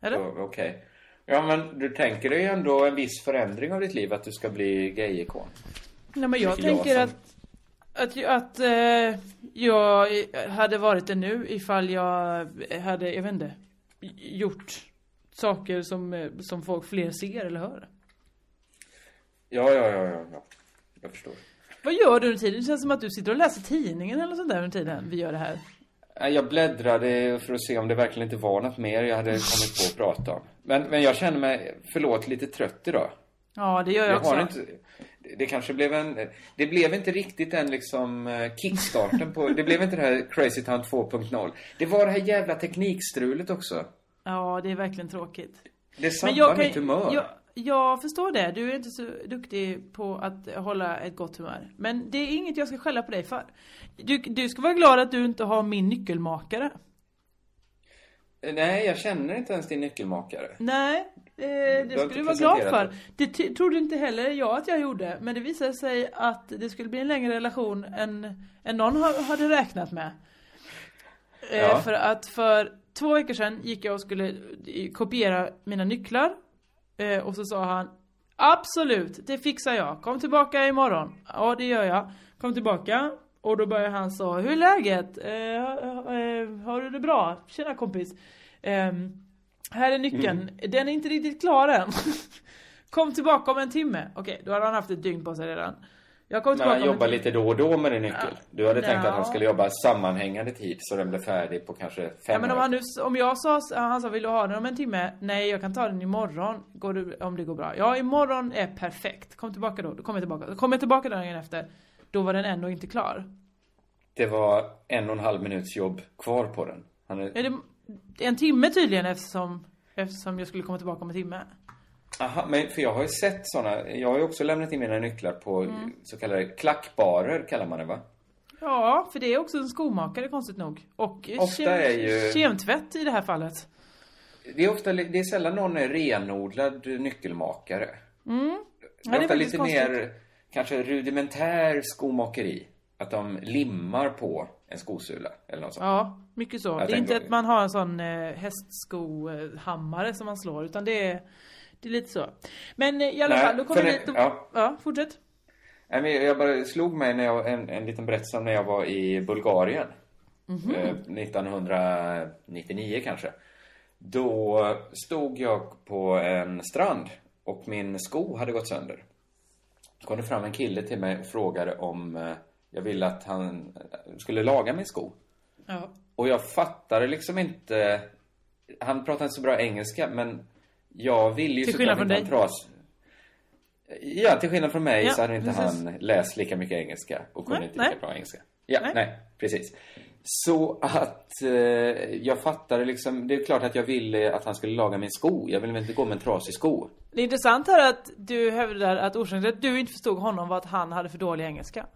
Speaker 4: Eller?
Speaker 3: Okej. Ja, men du tänker dig ändå en viss förändring av ditt liv, att du ska bli gayikon?
Speaker 4: Nej men jag
Speaker 3: jag
Speaker 4: tänker
Speaker 3: som-
Speaker 4: att, att, att eh, jag hade varit det nu ifall jag hade, jag vet inte, gjort saker som, eh, som folk fler ser eller hör.
Speaker 3: Ja, ja, ja, ja, ja. Jag förstår.
Speaker 4: Vad gör du under tiden? Det känns som att du sitter och läser tidningen eller sånt där under tiden vi gör det här.
Speaker 3: Jag bläddrade för att se om det verkligen inte var något mer jag hade kommit på att prata om. Men, men jag känner mig, förlåt, lite trött idag.
Speaker 4: Ja, det gör jag,
Speaker 3: Jag
Speaker 4: också.
Speaker 3: inte, det- det kanske blev en... Det blev inte riktigt den liksom eh, kickstarten på... Det blev inte det här Crazy Town 2.0. Det var det här jävla teknikstrulet också.
Speaker 4: Ja, det är verkligen tråkigt.
Speaker 3: Det sabbar mitt humör.
Speaker 4: Jag, jag förstår det. Du är inte så duktig på att hålla ett gott humör. Men det är inget jag ska skälla på dig för. Du, du ska vara glad att du inte har min nyckelmakare.
Speaker 3: Nej, jag känner inte ens din nyckelmakare.
Speaker 4: Nej, eh, det skulle du vara glad för. Det trodde inte heller jag att jag gjorde. Men det visade sig att det skulle bli en längre relation än, än någon ha- hade räknat med. Eh,
Speaker 3: Ja.
Speaker 4: För att för två veckor sedan gick jag och skulle kopiera mina nycklar. Eh, och så sa han Absolut, det fixar jag. Kom tillbaka imorgon. Ja, det gör jag. Kom tillbaka. Och då började han så, hur är läget? Eh, eh, har du det bra? Tjena kompis. Ehm, här är nyckeln.
Speaker 3: Mm.
Speaker 4: Den är inte riktigt klar än. *laughs* Kom tillbaka om en timme. Okej, då hade han haft ett dygn på sig redan. Jag kom
Speaker 3: Men
Speaker 4: tillbaka
Speaker 3: han
Speaker 4: om en
Speaker 3: jobbar lite då och då med din nyckel. Du hade tänkt att han
Speaker 4: Ja.
Speaker 3: skulle jobba sammanhängande tid så den blev färdig på kanske fem
Speaker 4: Ja, men om han nu, om jag sa, han sa vill du ha den om en timme? Nej jag kan ta den imorgon, går du, om det går bra. Ja imorgon är perfekt, kom tillbaka då, då kommer jag tillbaka. Kommer jag tillbaka dagen efter, då var den ändå inte klar.
Speaker 3: det var en och en halv minuts jobb kvar på den. Han är...
Speaker 4: Är det en timme tydligen eftersom, eftersom jag skulle komma tillbaka om en timme?
Speaker 3: Aha, men för jag har ju sett såna. Jag har ju också lämnat in mina nycklar på
Speaker 4: Mm.
Speaker 3: så kallade klackbarer, kallar man det va?
Speaker 4: Ja, för det är också en skomakare konstigt nog. Och
Speaker 3: Ofta ju-
Speaker 4: kemtvätt i det här fallet.
Speaker 3: Det är ofta, det är sällan någon är renodlad nyckelmakare.
Speaker 4: Mm.
Speaker 3: Det
Speaker 4: Ja,
Speaker 3: är
Speaker 4: det är
Speaker 3: ofta lite
Speaker 4: konstigt.
Speaker 3: mer, kanske rudimentär skomakeri. Att de limmar på en skosula eller något sånt.
Speaker 4: Ja, mycket så.
Speaker 3: Jag
Speaker 4: det är inte att man har en sån eh, hästskohammare som man slår, utan det är, det är lite så. Men eh, i alla
Speaker 3: Nej,
Speaker 4: fall, då kommer vi dit och,
Speaker 3: ja.
Speaker 4: ja. fortsätt.
Speaker 3: Jag bara slog mig när jag, en, en liten berättelse om när jag var i Bulgarien.
Speaker 4: Mhm.
Speaker 3: Eh, 1999 kanske. Då stod jag på en strand och min sko hade gått sönder. Så kom det fram en kille till mig och frågade om eh, jag ville att han eh, skulle laga min sko.
Speaker 4: Ja.
Speaker 3: Och jag fattade liksom inte... Han pratade inte så bra engelska, men jag ville ju
Speaker 4: Till skillnad från
Speaker 3: en tras... Ja, till skillnad från mig
Speaker 4: Ja,
Speaker 3: så hade inte
Speaker 4: precis.
Speaker 3: han läst lika mycket engelska och kunde
Speaker 4: Nej,
Speaker 3: inte lika
Speaker 4: nej.
Speaker 3: bra engelska. Ja,
Speaker 4: Nej.
Speaker 3: nej. precis. Så att eh, jag fattade liksom, det är klart att jag ville att han skulle laga min sko. Jag ville inte gå med en trasig sko.
Speaker 4: Det är intressant här att du hävdar att orsaken till att du inte förstod honom var att han hade för dålig engelska.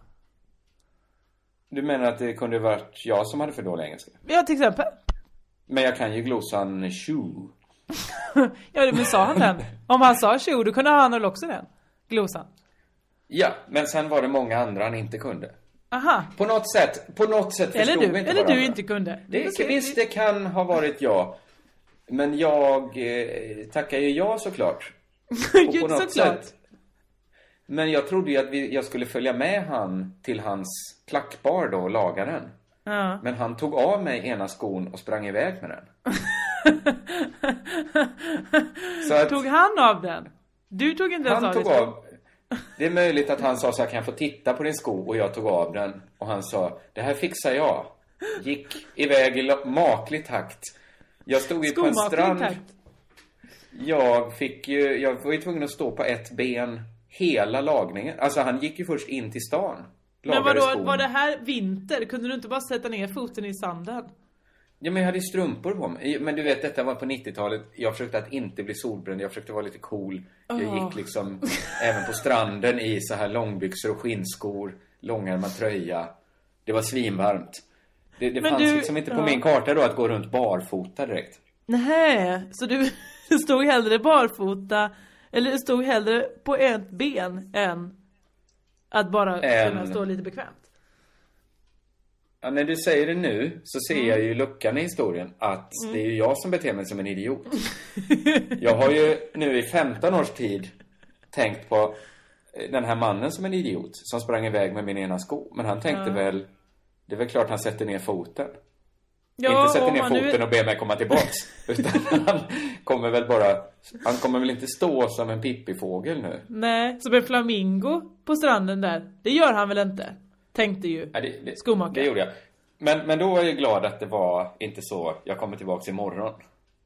Speaker 3: Du menar att det kunde varit jag som hade för dålig engelska?
Speaker 4: Ja, till exempel.
Speaker 3: Men jag kan ju glosan shoe. *laughs*
Speaker 4: Ja, men sa han den? Om han sa tjo, då kunde han väl också den? Glosan.
Speaker 3: Ja, men sen var det många andra han inte kunde.
Speaker 4: Aha.
Speaker 3: På något sätt, på något sätt
Speaker 4: Eller
Speaker 3: förstod
Speaker 4: du,
Speaker 3: vi inte
Speaker 4: eller
Speaker 3: varandra.
Speaker 4: du inte kunde.
Speaker 3: Det,
Speaker 4: Okej.
Speaker 3: Visst, det kan ha varit jag. Men jag eh, tackar ju *laughs* ja såklart. Och
Speaker 4: Gud, såklart.
Speaker 3: Men jag trodde ju att vi, jag skulle följa med han till hans klackbar då och laga den.
Speaker 4: Ja.
Speaker 3: Men han tog av mig ena skon och sprang iväg med den. *laughs* Så att
Speaker 4: Tog han av den? Du tog inte ens
Speaker 3: han
Speaker 4: av
Speaker 3: tog
Speaker 4: din sko?
Speaker 3: av. Det är möjligt att han sa så här, kan jag få titta på din sko? Och jag tog av den. Och han sa, det här fixar jag. Gick iväg i maklig takt. Jag stod ju på en strand.
Speaker 4: takt.
Speaker 3: Jag fick ju, jag var ju tvungen att stå på ett ben hela lagningen. Alltså han gick ju först in till stan.
Speaker 4: Men vadå,
Speaker 3: skon.
Speaker 4: var det här vinter? Kunde du inte bara sätta ner foten i sanden?
Speaker 3: Ja men jag hade ju strumpor på mig. Men du vet detta var på 90-talet. Jag försökte att inte bli solbränd. Jag försökte vara lite cool. Jag gick liksom *laughs* även på stranden i så här långbyxor och skinnskor. Långärmad tröja. Det var svinvarmt. Det, det fanns
Speaker 4: du-
Speaker 3: liksom inte på
Speaker 4: ja.
Speaker 3: min karta då att gå runt barfota direkt.
Speaker 4: Nej, så du *laughs* stod hellre barfota eller stod hellre på ett ben än att bara
Speaker 3: Än-
Speaker 4: kunna stå lite bekvämt?
Speaker 3: Ja, när du säger det nu så ser
Speaker 4: Mm.
Speaker 3: jag ju luckan i historien att
Speaker 4: Mm.
Speaker 3: det är ju jag som beter mig som en idiot. *laughs* jag har ju nu i 15 års tid tänkt på eh, den här mannen som en idiot som sprang iväg med min ena sko. Men han tänkte
Speaker 4: Ja.
Speaker 3: väl, det är väl klart han sätter ner foten.
Speaker 4: Ja,
Speaker 3: inte sätter ner
Speaker 4: han nu-
Speaker 3: foten och ber mig komma tillbaks. *laughs* utan han kommer väl bara, han kommer väl inte stå som en pippifågel nu.
Speaker 4: Nej, som en flamingo på stranden där. Det gör han väl inte? Tänkte ju
Speaker 3: Ja, det, det,
Speaker 4: skomakaren.
Speaker 3: Det gjorde jag. Men, men då var jag glad att det var inte så, jag kommer tillbaks imorgon.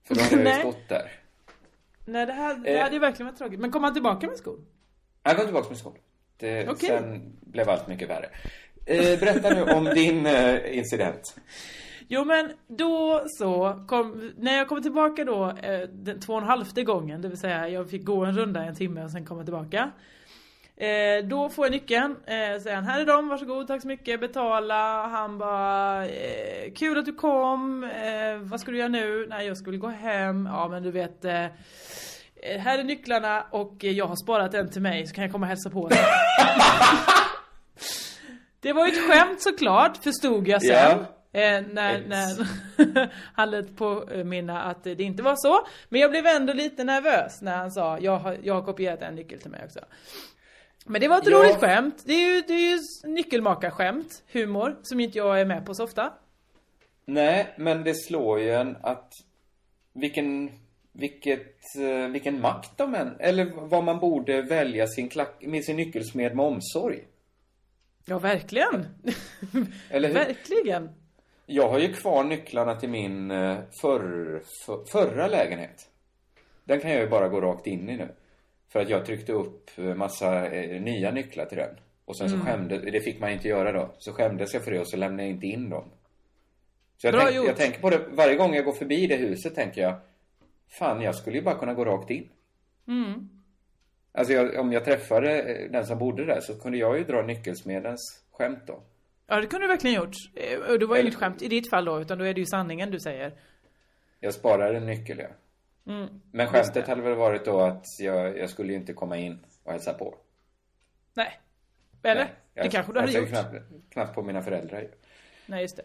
Speaker 3: För då hade jag ju *laughs* stått där.
Speaker 4: Nej, det, här, det
Speaker 3: Eh.
Speaker 4: hade ju verkligen varit tråkigt. Men kom han tillbaka med skon?
Speaker 3: Jag kom tillbaks med skon. Det,
Speaker 4: Okej.
Speaker 3: Sen blev allt mycket värre. Eh, berätta nu om *laughs* din eh, incident.
Speaker 4: Jo men då så, kom, när jag kom tillbaka då eh, den två och en halvte gången, det vill säga jag fick gå en runda en timme och sen komma tillbaka. Eh, då får jag nyckeln, eh, säger han här är de, varsågod, tack så mycket, betala. Han bara, eh, kul att du kom, eh, vad ska du göra nu? Nej jag skulle gå hem, ja men du vet eh, eh, här är nycklarna och jag har sparat en till mig så kan jag komma och hälsa på dig. *laughs* Det var ju ett skämt såklart, förstod jag sen.
Speaker 3: Ja.
Speaker 4: Eh, när, när *laughs* han lät påminna att det inte var så. Men jag blev ändå lite nervös när han sa jag har, jag har kopierat en nyckel till mig också. Men det var ett
Speaker 3: Ja.
Speaker 4: roligt skämt. Det är ju, det är ju nyckelmakarskämt, humor, som inte jag är med på så ofta.
Speaker 3: Nej, men det slår ju en att vilken, vilket, eh, vilken makt de än, eller vad man borde välja sin, klack, med sin nyckelsmed med omsorg.
Speaker 4: Ja, verkligen. *laughs*
Speaker 3: Eller hur?
Speaker 4: verkligen.
Speaker 3: Jag har ju kvar nycklarna till min eh, förr, för, förra lägenhet. Den kan jag ju bara gå rakt in i nu. För att jag tryckte upp eh, massa eh, nya nycklar till den. Och sen så
Speaker 4: Mm.
Speaker 3: skämdes, det fick man inte göra då. Så skämdes jag för det och så lämnade jag inte in dem. Så jag,
Speaker 4: Bra
Speaker 3: tänk,
Speaker 4: gjort.
Speaker 3: jag tänker på det, varje gång jag går förbi det huset tänker jag Fan, jag skulle ju bara kunna gå rakt in.
Speaker 4: Mm.
Speaker 3: Alltså jag, om jag träffade eh, den som bodde där så kunde jag ju dra nyckelsmedens skämt då.
Speaker 4: Ja, det kunde du verkligen gjort. Det var ju
Speaker 3: Eller-
Speaker 4: inget skämt i ditt fall då, utan då är det ju sanningen du säger.
Speaker 3: Jag sparar en nyckel ja.
Speaker 4: Mm.
Speaker 3: Men skämtet hade väl varit då att jag, jag skulle ju inte komma in och hälsa på.
Speaker 4: Nej. Eller?
Speaker 3: Nej, jag,
Speaker 4: det kanske du hade
Speaker 3: jag
Speaker 4: gjort.
Speaker 3: Knappt, knappt på mina föräldrar ju.
Speaker 4: Nej, just det.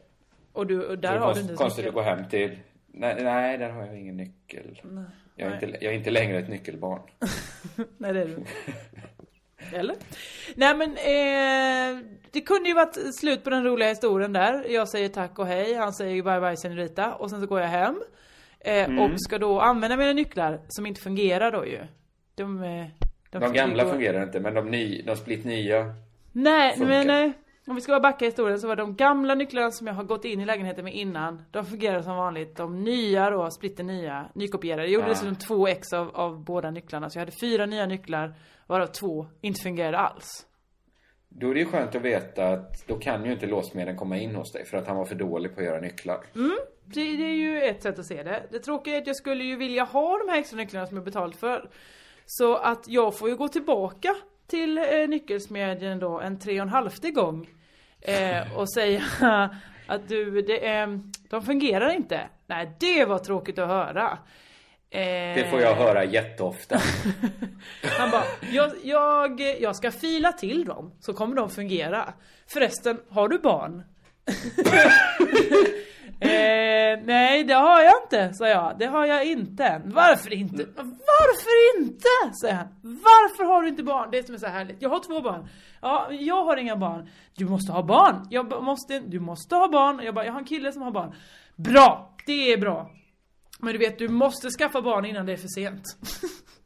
Speaker 4: Och, du, och där
Speaker 3: det
Speaker 4: har du inte
Speaker 3: konstigt att gå hem till. Nej, nej, där har jag ingen nyckel.
Speaker 4: Nej.
Speaker 3: Jag är, inte, jag är inte längre ett nyckelbarn. *laughs*
Speaker 4: Nej, det är du. Eller? Nej men eh, det kunde ju varit slut på den roliga historien där. Jag säger tack och hej, han säger bye bye senorita och sen så går jag hem. Eh,
Speaker 3: Mm.
Speaker 4: Och ska då använda mina nycklar som inte fungerar då ju. De, eh,
Speaker 3: De, gamla
Speaker 4: går-
Speaker 3: fungerar inte, men de, ny, de splitt nya.
Speaker 4: Nej,
Speaker 3: funkar.
Speaker 4: men. Om vi ska bara backa historien så var de gamla nycklarna som jag har gått in i lägenheten med innan, de fungerar som vanligt. De nya då, splitter nya, nykopierade. Jag gjorde
Speaker 3: Ah.
Speaker 4: dessutom två ex av, av båda nycklarna. Så jag hade fyra nya nycklar, varav två inte fungerade alls.
Speaker 3: Då är det ju skönt att veta att då kan ju inte låsmedlen komma in hos dig för att han var för dålig på att göra nycklar.
Speaker 4: Mm, det, det är ju ett sätt att se det. Det tråkiga är att jag skulle ju vilja ha de här extra nycklarna som jag betalt för. Så att jag får ju gå tillbaka till eh, nyckelsmedjan då en tre och en halvte gång. Eh, och säga *laughs* att du, det är, de fungerar inte. Nej, det var tråkigt att höra. Eh,
Speaker 3: Det får jag höra jätteofta. *laughs*
Speaker 4: Han bara, jag, jag, jag ska fila till dem så kommer de fungera. Förresten, har du barn? *laughs* eh, nej, det har jag inte, sa jag. Det har jag inte. Varför inte? Varför inte? säger han. Varför har du inte barn? Det som är så härligt. Jag har två barn. Ja, jag har inga barn. Du måste ha barn. Jag måste, du måste ha barn. Jag bara, jag har en kille som har barn. Bra! Det är bra. Men du vet, du måste skaffa barn innan det är för sent. *laughs*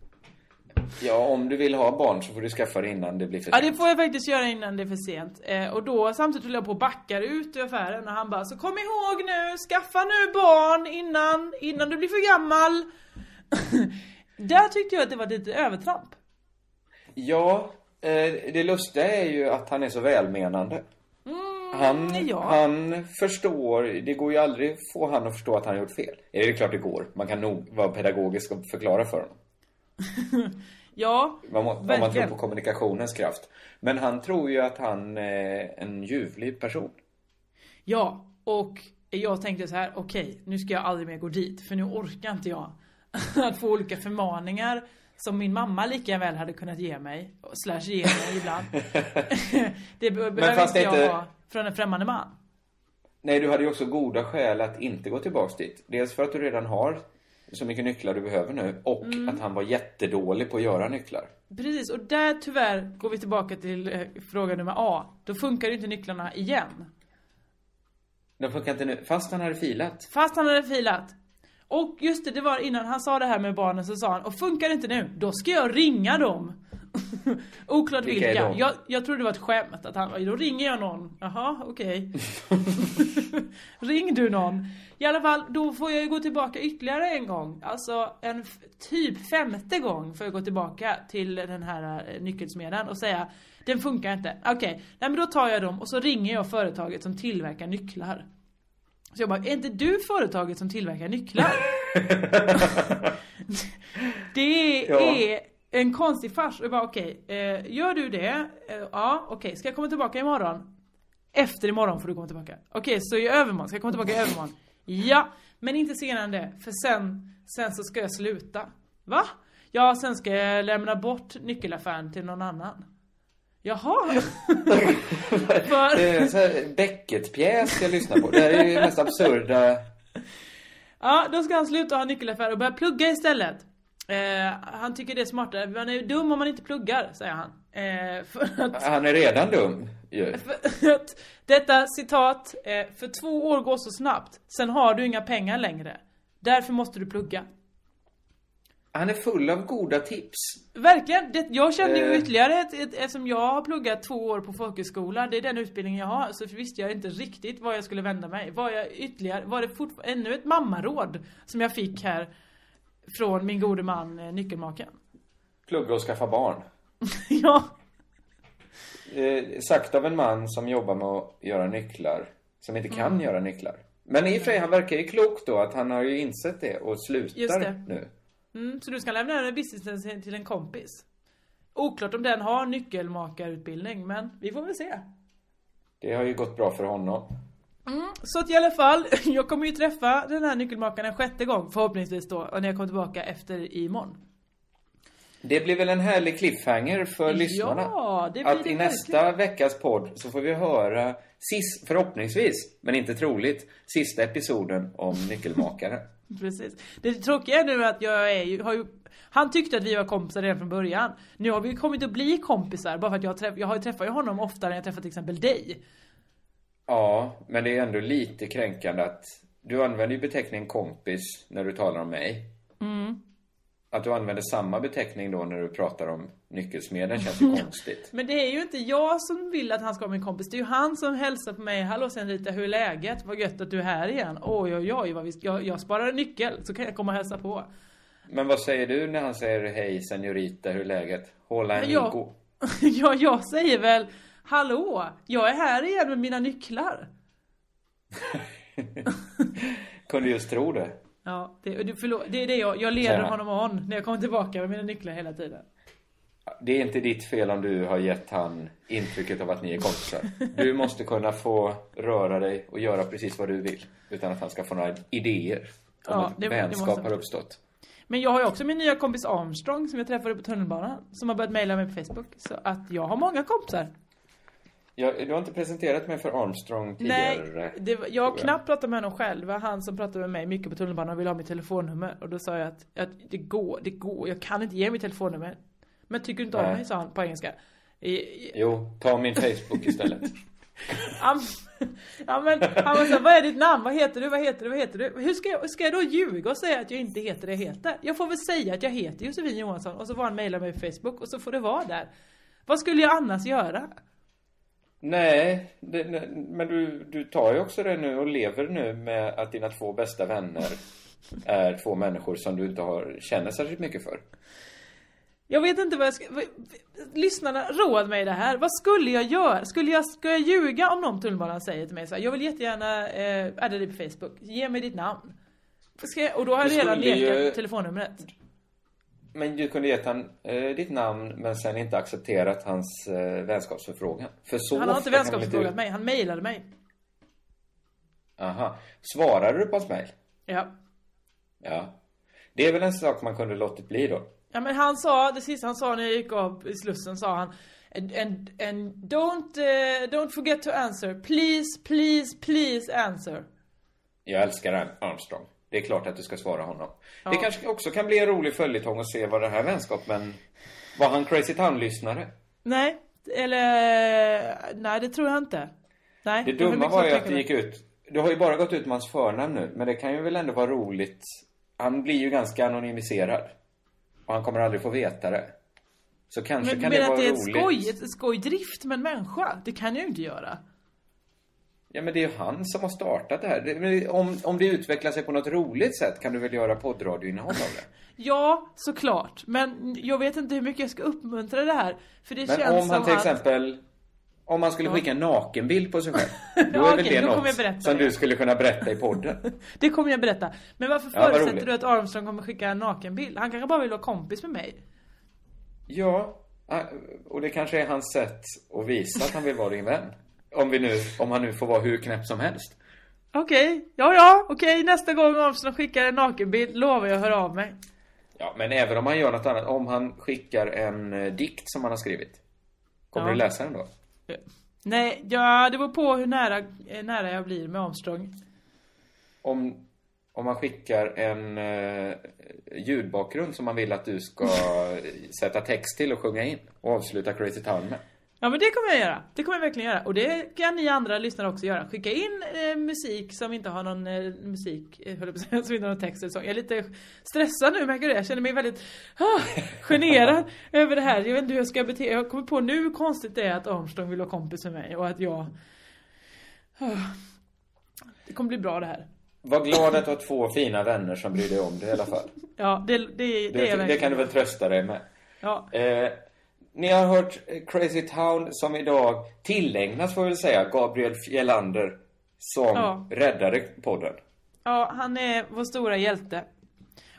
Speaker 3: Ja, om du vill ha barn så får du skaffa det innan det blir för
Speaker 4: Ja
Speaker 3: sent.
Speaker 4: det får jag faktiskt göra innan det är för sent. Eh, och då samtidigt höll jag på och backar ut ur affären och han bara Så kom ihåg nu, skaffa nu barn innan, innan du blir för gammal. *laughs* Där tyckte jag att det var lite övertramp.
Speaker 3: Ja, eh, det lustiga är ju att han är så välmenande. Han,
Speaker 4: Mm, ja.
Speaker 3: han förstår, det går ju aldrig att få han att förstå att han har gjort fel. Eller det är klart det går. Man kan nog vara pedagogisk och förklara för honom. *laughs*
Speaker 4: Ja,
Speaker 3: Om man, om man tror på kommunikationens kraft. Men han tror ju att han är en ljuvlig person.
Speaker 4: Ja, och jag tänkte så här: okej, nu ska jag aldrig mer gå dit för nu orkar inte jag *laughs* att få olika förmaningar som min mamma lika väl hade kunnat ge mig, slash ge mig ibland. *laughs* det be- behöver inte jag
Speaker 3: inte-
Speaker 4: ha från en främmande man.
Speaker 3: Nej, du hade ju också goda skäl att inte gå tillbaks dit. Dels för att du redan har så mycket nycklar du behöver nu och
Speaker 4: Mm.
Speaker 3: att han var jättedålig på att göra nycklar.
Speaker 4: Precis, och där tyvärr går vi tillbaka till eh, fråga nummer A. Då funkar ju inte nycklarna igen.
Speaker 3: De funkar inte nu, fast han hade filat.
Speaker 4: Fast han hade filat. Och just det, det var innan han sa det här med barnen så sa han, och funkar det inte nu, då ska jag ringa dem. *laughs* Oklart
Speaker 3: Vilka
Speaker 4: vilka. Jag, jag trodde det var ett skämt, att han, då ringer jag någon. Jaha, okej. *laughs* *laughs* Ring du någon. I alla fall, då får jag ju gå tillbaka ytterligare en gång. Alltså en typ femte gång får jag gå tillbaka till den här eh, nyckelsmeden och säga Den funkar inte. Okej, nej men då tar jag dem och så ringer jag företaget som tillverkar nycklar. Så jag bara, är inte du företaget som tillverkar nycklar? *laughs* det
Speaker 3: Ja.
Speaker 4: är en konstig fars. Jag bara, okej, eh, gör du det? Eh, ja, okej, ska jag komma tillbaka imorgon? Efter imorgon får du komma tillbaka. Okej, så i övermorgon, ska jag komma tillbaka i övermorgon? Ja, men inte senare än det, för sen, sen så ska jag sluta. Va? Ja, sen ska jag lämna bort nyckelaffären till någon annan. Jaha? *laughs* För-
Speaker 3: Det är en sån här Beckett-pjäs jag lyssnar på. Det här är ju mest absurda...
Speaker 4: Ja, då ska han sluta ha nyckelaffär och börja plugga istället. Eh, han tycker det är smartare. Man är dum om man inte pluggar, säger han. Eh, att,
Speaker 3: Han är redan dum ju. *laughs*
Speaker 4: detta citat, eh, för två år går så snabbt. Sen har du inga pengar längre. Därför måste du plugga.
Speaker 3: Han är full av goda tips.
Speaker 4: Verkligen, det, jag kände ju
Speaker 3: Eh.
Speaker 4: ytterligare ett, ett, eftersom jag har pluggat två år på folkhögskola, det är den utbildningen jag har, så visste jag inte riktigt var jag skulle vända mig. Var jag ytterligare, var det fortfarande ännu ett mammaråd som jag fick här från min gode man eh, nyckelmaken?
Speaker 3: Plugga och skaffa barn. *laughs*
Speaker 4: ja.
Speaker 3: Eh, sagt av en man som jobbar med att göra nycklar. Som inte kan
Speaker 4: Mm.
Speaker 3: göra nycklar. Men i och för sig, han verkar ju klok då att han har ju insett det och slutar
Speaker 4: Just det.
Speaker 3: nu.
Speaker 4: Mm, så du ska lämna över businessen till en kompis? Oklart om den har nyckelmakarutbildning, men vi får väl se.
Speaker 3: Det har ju gått bra för honom.
Speaker 4: Mm, så att i alla fall, *laughs* jag kommer ju träffa den här nyckelmakaren en sjätte gång förhoppningsvis då, och när jag kommer tillbaka efter imorgon.
Speaker 3: Det blir väl en härlig cliffhanger för lyssnarna.
Speaker 4: Ja, det blir
Speaker 3: Att
Speaker 4: det
Speaker 3: i nästa veckas podd så får vi höra, sis, förhoppningsvis, men inte troligt, sista episoden om nyckelmakaren. *laughs*
Speaker 4: Precis. Det tråkiga är nu att jag är ju, har ju han tyckte att vi var kompisar redan från början. Nu har vi kommit att bli kompisar bara för att jag, träff, jag har ju träffat ju honom oftare än jag träffat till exempel dig.
Speaker 3: Ja, men det är ändå lite kränkande att du använder ju beteckningen kompis när du talar om mig.
Speaker 4: Mm.
Speaker 3: Att du använder samma beteckning då när du pratar om nyckelsmeden känns ju konstigt.
Speaker 4: Men det är ju inte jag som vill att han ska vara min kompis. Det är ju han som hälsar på mig. Hallå Senrita, hur är läget? Vad gött att du är här igen. Oj, oj, oj, vad vi, jag, jag sparar en nyckel så kan jag komma och hälsa på.
Speaker 3: Men vad säger du när han säger hej senorita, hur är läget?
Speaker 4: Men
Speaker 3: amigo.
Speaker 4: jag- *laughs* ja, jag säger väl Hallå, jag är här igen med mina nycklar. *laughs*
Speaker 3: Kunde just tro det.
Speaker 4: Ja, det, du, förlåt, det är det jag, jag leder
Speaker 3: Tjena.
Speaker 4: honom on när jag kommer tillbaka med mina nycklar hela tiden.
Speaker 3: Det är inte ditt fel om du har gett han intrycket av att ni är kompisar. Du måste kunna få röra dig och göra precis vad du vill. Utan att han ska få några idéer om
Speaker 4: Ja,
Speaker 3: att
Speaker 4: det- det
Speaker 3: vänskap
Speaker 4: måste-
Speaker 3: har uppstått.
Speaker 4: Men jag har ju också min nya kompis Armstrong som jag träffade på tunnelbanan. Som har börjat mejla mig på Facebook. Så att jag har många kompisar.
Speaker 3: Jag, du har inte presenterat mig för Armstrong tidigare.
Speaker 4: Nej, det, var- jag har knappt pratat med honom själv. Det var han som pratade med mig mycket på tunnelbanan och ville ha mitt telefonnummer. Och då sa jag att, att det går, det går. Jag kan inte ge mitt telefonnummer. Men tycker du inte om
Speaker 3: Nej.
Speaker 4: mig? sa han på engelska.
Speaker 3: Jo, ta min Facebook istället. *laughs*
Speaker 4: Ja men han var såhär, vad är ditt namn? Vad heter du? Vad heter du? Vad heter du? Hur ska jag, ska jag då ljuga och säga att jag inte heter det jag heter? Jag får väl säga att jag heter Josefin Johansson och så får han mejla mig på Facebook och så får det vara där. Vad skulle jag annars göra?
Speaker 3: Nej, det, nej, men du, du tar ju också det nu och lever nu med att dina två bästa vänner *laughs* är två människor som du inte har, känner särskilt mycket för.
Speaker 4: Jag vet inte vad jag ska... vad- Lyssnarna, råd mig det här. Vad skulle jag göra? Skulle jag, ska jag ljuga om någon tunnelbanan säger till mig så här, Jag vill jättegärna eh, adda dig på Facebook. Ge mig ditt namn. Ska jag, och då har jag
Speaker 3: Du
Speaker 4: redan nekat
Speaker 3: ju-
Speaker 4: telefonnumret.
Speaker 3: Men du kunde gett han eh, ditt namn men sen inte accepterat hans eh, vänskapsförfrågan. För så
Speaker 4: Han har inte vänskapsfrågat mig, han mejlade mig.
Speaker 3: Aha. Svarade du på hans mejl?
Speaker 4: Ja.
Speaker 3: Ja. Det är väl en sak man kunde låtit bli då.
Speaker 4: Ja men han sa, det sista han sa när jag gick av i Slussen sa han And, and, and don't, eh, don't forget to answer. Please, please, please answer.
Speaker 3: Jag älskar Ar- Armstrong. Det är klart att du ska svara honom.
Speaker 4: Ja.
Speaker 3: Det kanske också kan bli en rolig följetong att se vad den här vänskapen... Var han Crazy Town-lyssnare?
Speaker 4: Nej, eller... Nej det tror jag inte. Nej.
Speaker 3: Det dumma var ju att det gick ut... Du har ju bara gått ut med hans förnamn nu, men det kan ju väl ändå vara roligt. Han blir ju ganska anonymiserad. Och han kommer aldrig få veta det. Så kanske
Speaker 4: Men,
Speaker 3: kan
Speaker 4: men
Speaker 3: det
Speaker 4: att
Speaker 3: vara
Speaker 4: det är
Speaker 3: roligt.
Speaker 4: skoj, ett skojdrift med en människa, det kan ju inte göra.
Speaker 3: Ja, men det är ju han som har startat det här. Om, om det utvecklar sig på något roligt sätt kan du väl göra poddradioinnehåll av det? *laughs*
Speaker 4: Ja, såklart. Men jag vet inte hur mycket jag ska uppmuntra det här. För det
Speaker 3: Men
Speaker 4: känns
Speaker 3: om
Speaker 4: som
Speaker 3: han till
Speaker 4: att...
Speaker 3: exempel... Om man skulle skicka en nakenbild på sig själv. *laughs* Då är
Speaker 4: Ja,
Speaker 3: väl
Speaker 4: okej,
Speaker 3: det något som
Speaker 4: det.
Speaker 3: du skulle kunna berätta i podden. *laughs*
Speaker 4: Det kommer jag berätta. Men varför
Speaker 3: Ja,
Speaker 4: förutsätter du att Armstrong kommer skicka en nakenbild? Han kanske bara vill vara kompis med mig.
Speaker 3: Ja, ah, och det kanske är hans sätt att visa att han vill vara din vän. Om, vi nu, om han nu får vara hur knäpp som helst.
Speaker 4: Okej, ja ja, okej nästa gång Armstrong skickar en nakenbild lovar jag höra av mig.
Speaker 3: Ja, men även om han gör något annat. Om han skickar en eh, dikt som han har skrivit. Kommer
Speaker 4: Ja.
Speaker 3: du läsa den då?
Speaker 4: Nej, ja det beror på hur nära, eh, nära jag blir med Armstrong.
Speaker 3: Om, om han skickar en eh, ljudbakgrund som man vill att du ska sätta text till och sjunga in och avsluta Crazy Town med.
Speaker 4: Ja men det kommer jag göra. Det kommer jag verkligen göra. Och det kan ni andra lyssnare också göra. Skicka in eh, musik som inte har någon eh, musik, eh, höll på säga, *laughs* som inte har någon text eller sång. Jag är lite stressad nu märker du. Jag känner mig väldigt ah, generad *laughs* över det här. Jag vet inte hur jag ska bete Jag kommer på nu hur konstigt det är att Armstrong vill vara kompis med mig och att jag... Ah, det kommer bli bra det här.
Speaker 3: Var glad att du har två fina vänner som bryr dig om det i alla fall. *laughs*
Speaker 4: Ja, det, det, det, är
Speaker 3: Det, det kan du väl trösta dig med.
Speaker 4: Ja.
Speaker 3: Eh, Ni har hört eh, Crazy Town som idag tillägnas, får vi väl säga, Gabriel Fjellander som
Speaker 4: Ja.
Speaker 3: räddade podden.
Speaker 4: Ja, han är vår stora hjälte.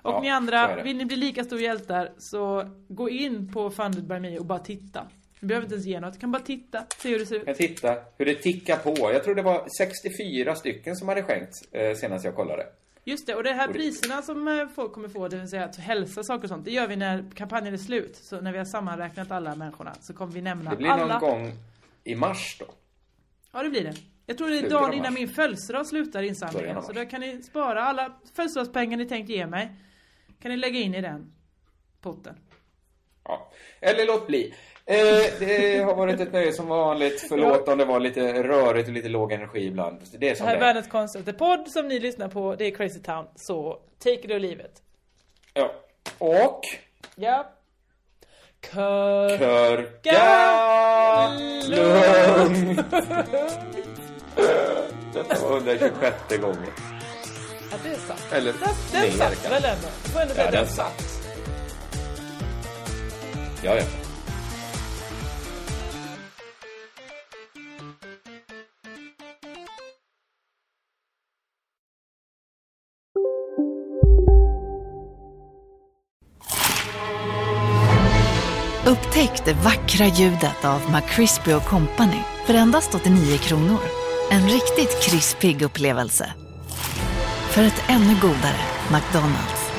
Speaker 4: Och
Speaker 3: Ja,
Speaker 4: ni andra, vill ni bli lika stora hjältar så gå in på Funded by Me och bara titta. Du behöver inte ens ge något, du kan bara titta, se hur det ser ut.
Speaker 3: Jag titta hur det tickar på. Jag tror det var 64 stycken som hade skänkt eh, senast jag kollade.
Speaker 4: Just det, och det här
Speaker 3: Och det-
Speaker 4: priserna som eh, folk kommer få, det vill säga att hälsa saker och sånt, det gör vi när kampanjen är slut. Så när vi har sammanräknat alla människorna så kommer vi nämna
Speaker 3: Det blir
Speaker 4: alla.
Speaker 3: någon gång i mars då.
Speaker 4: Ja, det blir det. Jag tror det är dagen innan min födelsedag slutar insamlingen. Så då kan ni spara alla födelsedagspengar ni tänkt ge mig. Kan ni lägga in i den potten.
Speaker 3: Ja. Eller låt bli. Eh, det har varit ett nöje som vanligt. Förlåt om det var lite rörigt och lite låg energi ibland. Det är som
Speaker 4: här
Speaker 3: det
Speaker 4: är
Speaker 3: är.
Speaker 4: världens konstigaste podd som ni lyssnar på. Det är Crazy Town. Så take it or leave it.
Speaker 3: Ja. Och
Speaker 4: Ja. Kör...
Speaker 3: Körka lugnt. Detta var 126 gången.
Speaker 4: Ja, det är sant.
Speaker 3: Eller
Speaker 4: Den, den satt väl ändå? Du får ändå säga
Speaker 3: Ja, den
Speaker 4: satt.
Speaker 3: Ja, ja.
Speaker 5: Upptäck det vackra ljudet av McCrispy Company för endast 89 kronor. En riktigt krispig upplevelse. För ett ännu godare McDonalds.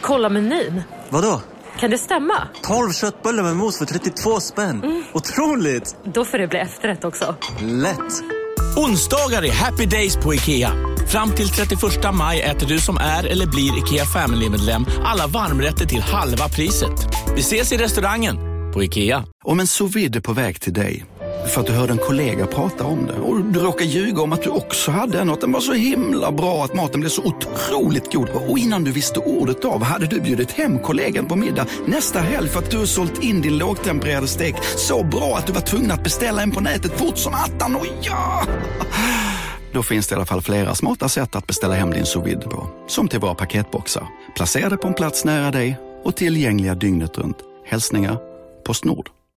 Speaker 6: Kolla menyn.
Speaker 7: Vadå?
Speaker 6: Kan det stämma?
Speaker 7: 12 köttbullar med mos för 32 spänn. Otroligt!
Speaker 6: Då får det bli efterrätt också.
Speaker 7: Lätt!
Speaker 8: Onsdagar är happy days på IKEA. Fram till 31 maj äter du som är eller blir IKEA Family-medlem alla varmrätter till halva priset. Vi ses i restaurangen på IKEA.
Speaker 9: Om en sous vide är på väg till dig för att du hörde en kollega prata om det och du råkade ljuga om att du också hade en och att den var så himla bra att maten blev så otroligt god och innan du visste ordet av hade du bjudit hem kollegan på middag nästa helg för att du sålt in din lågtempererade stek så bra att du var tvungen att beställa en på nätet fort som attan. Och ja! Då finns det i alla fall flera smarta sätt att beställa hem din sous vide på. Som till våra paketboxar, placerade på en plats nära dig och tillgängliga dygnet runt. Hälsningar Postnord.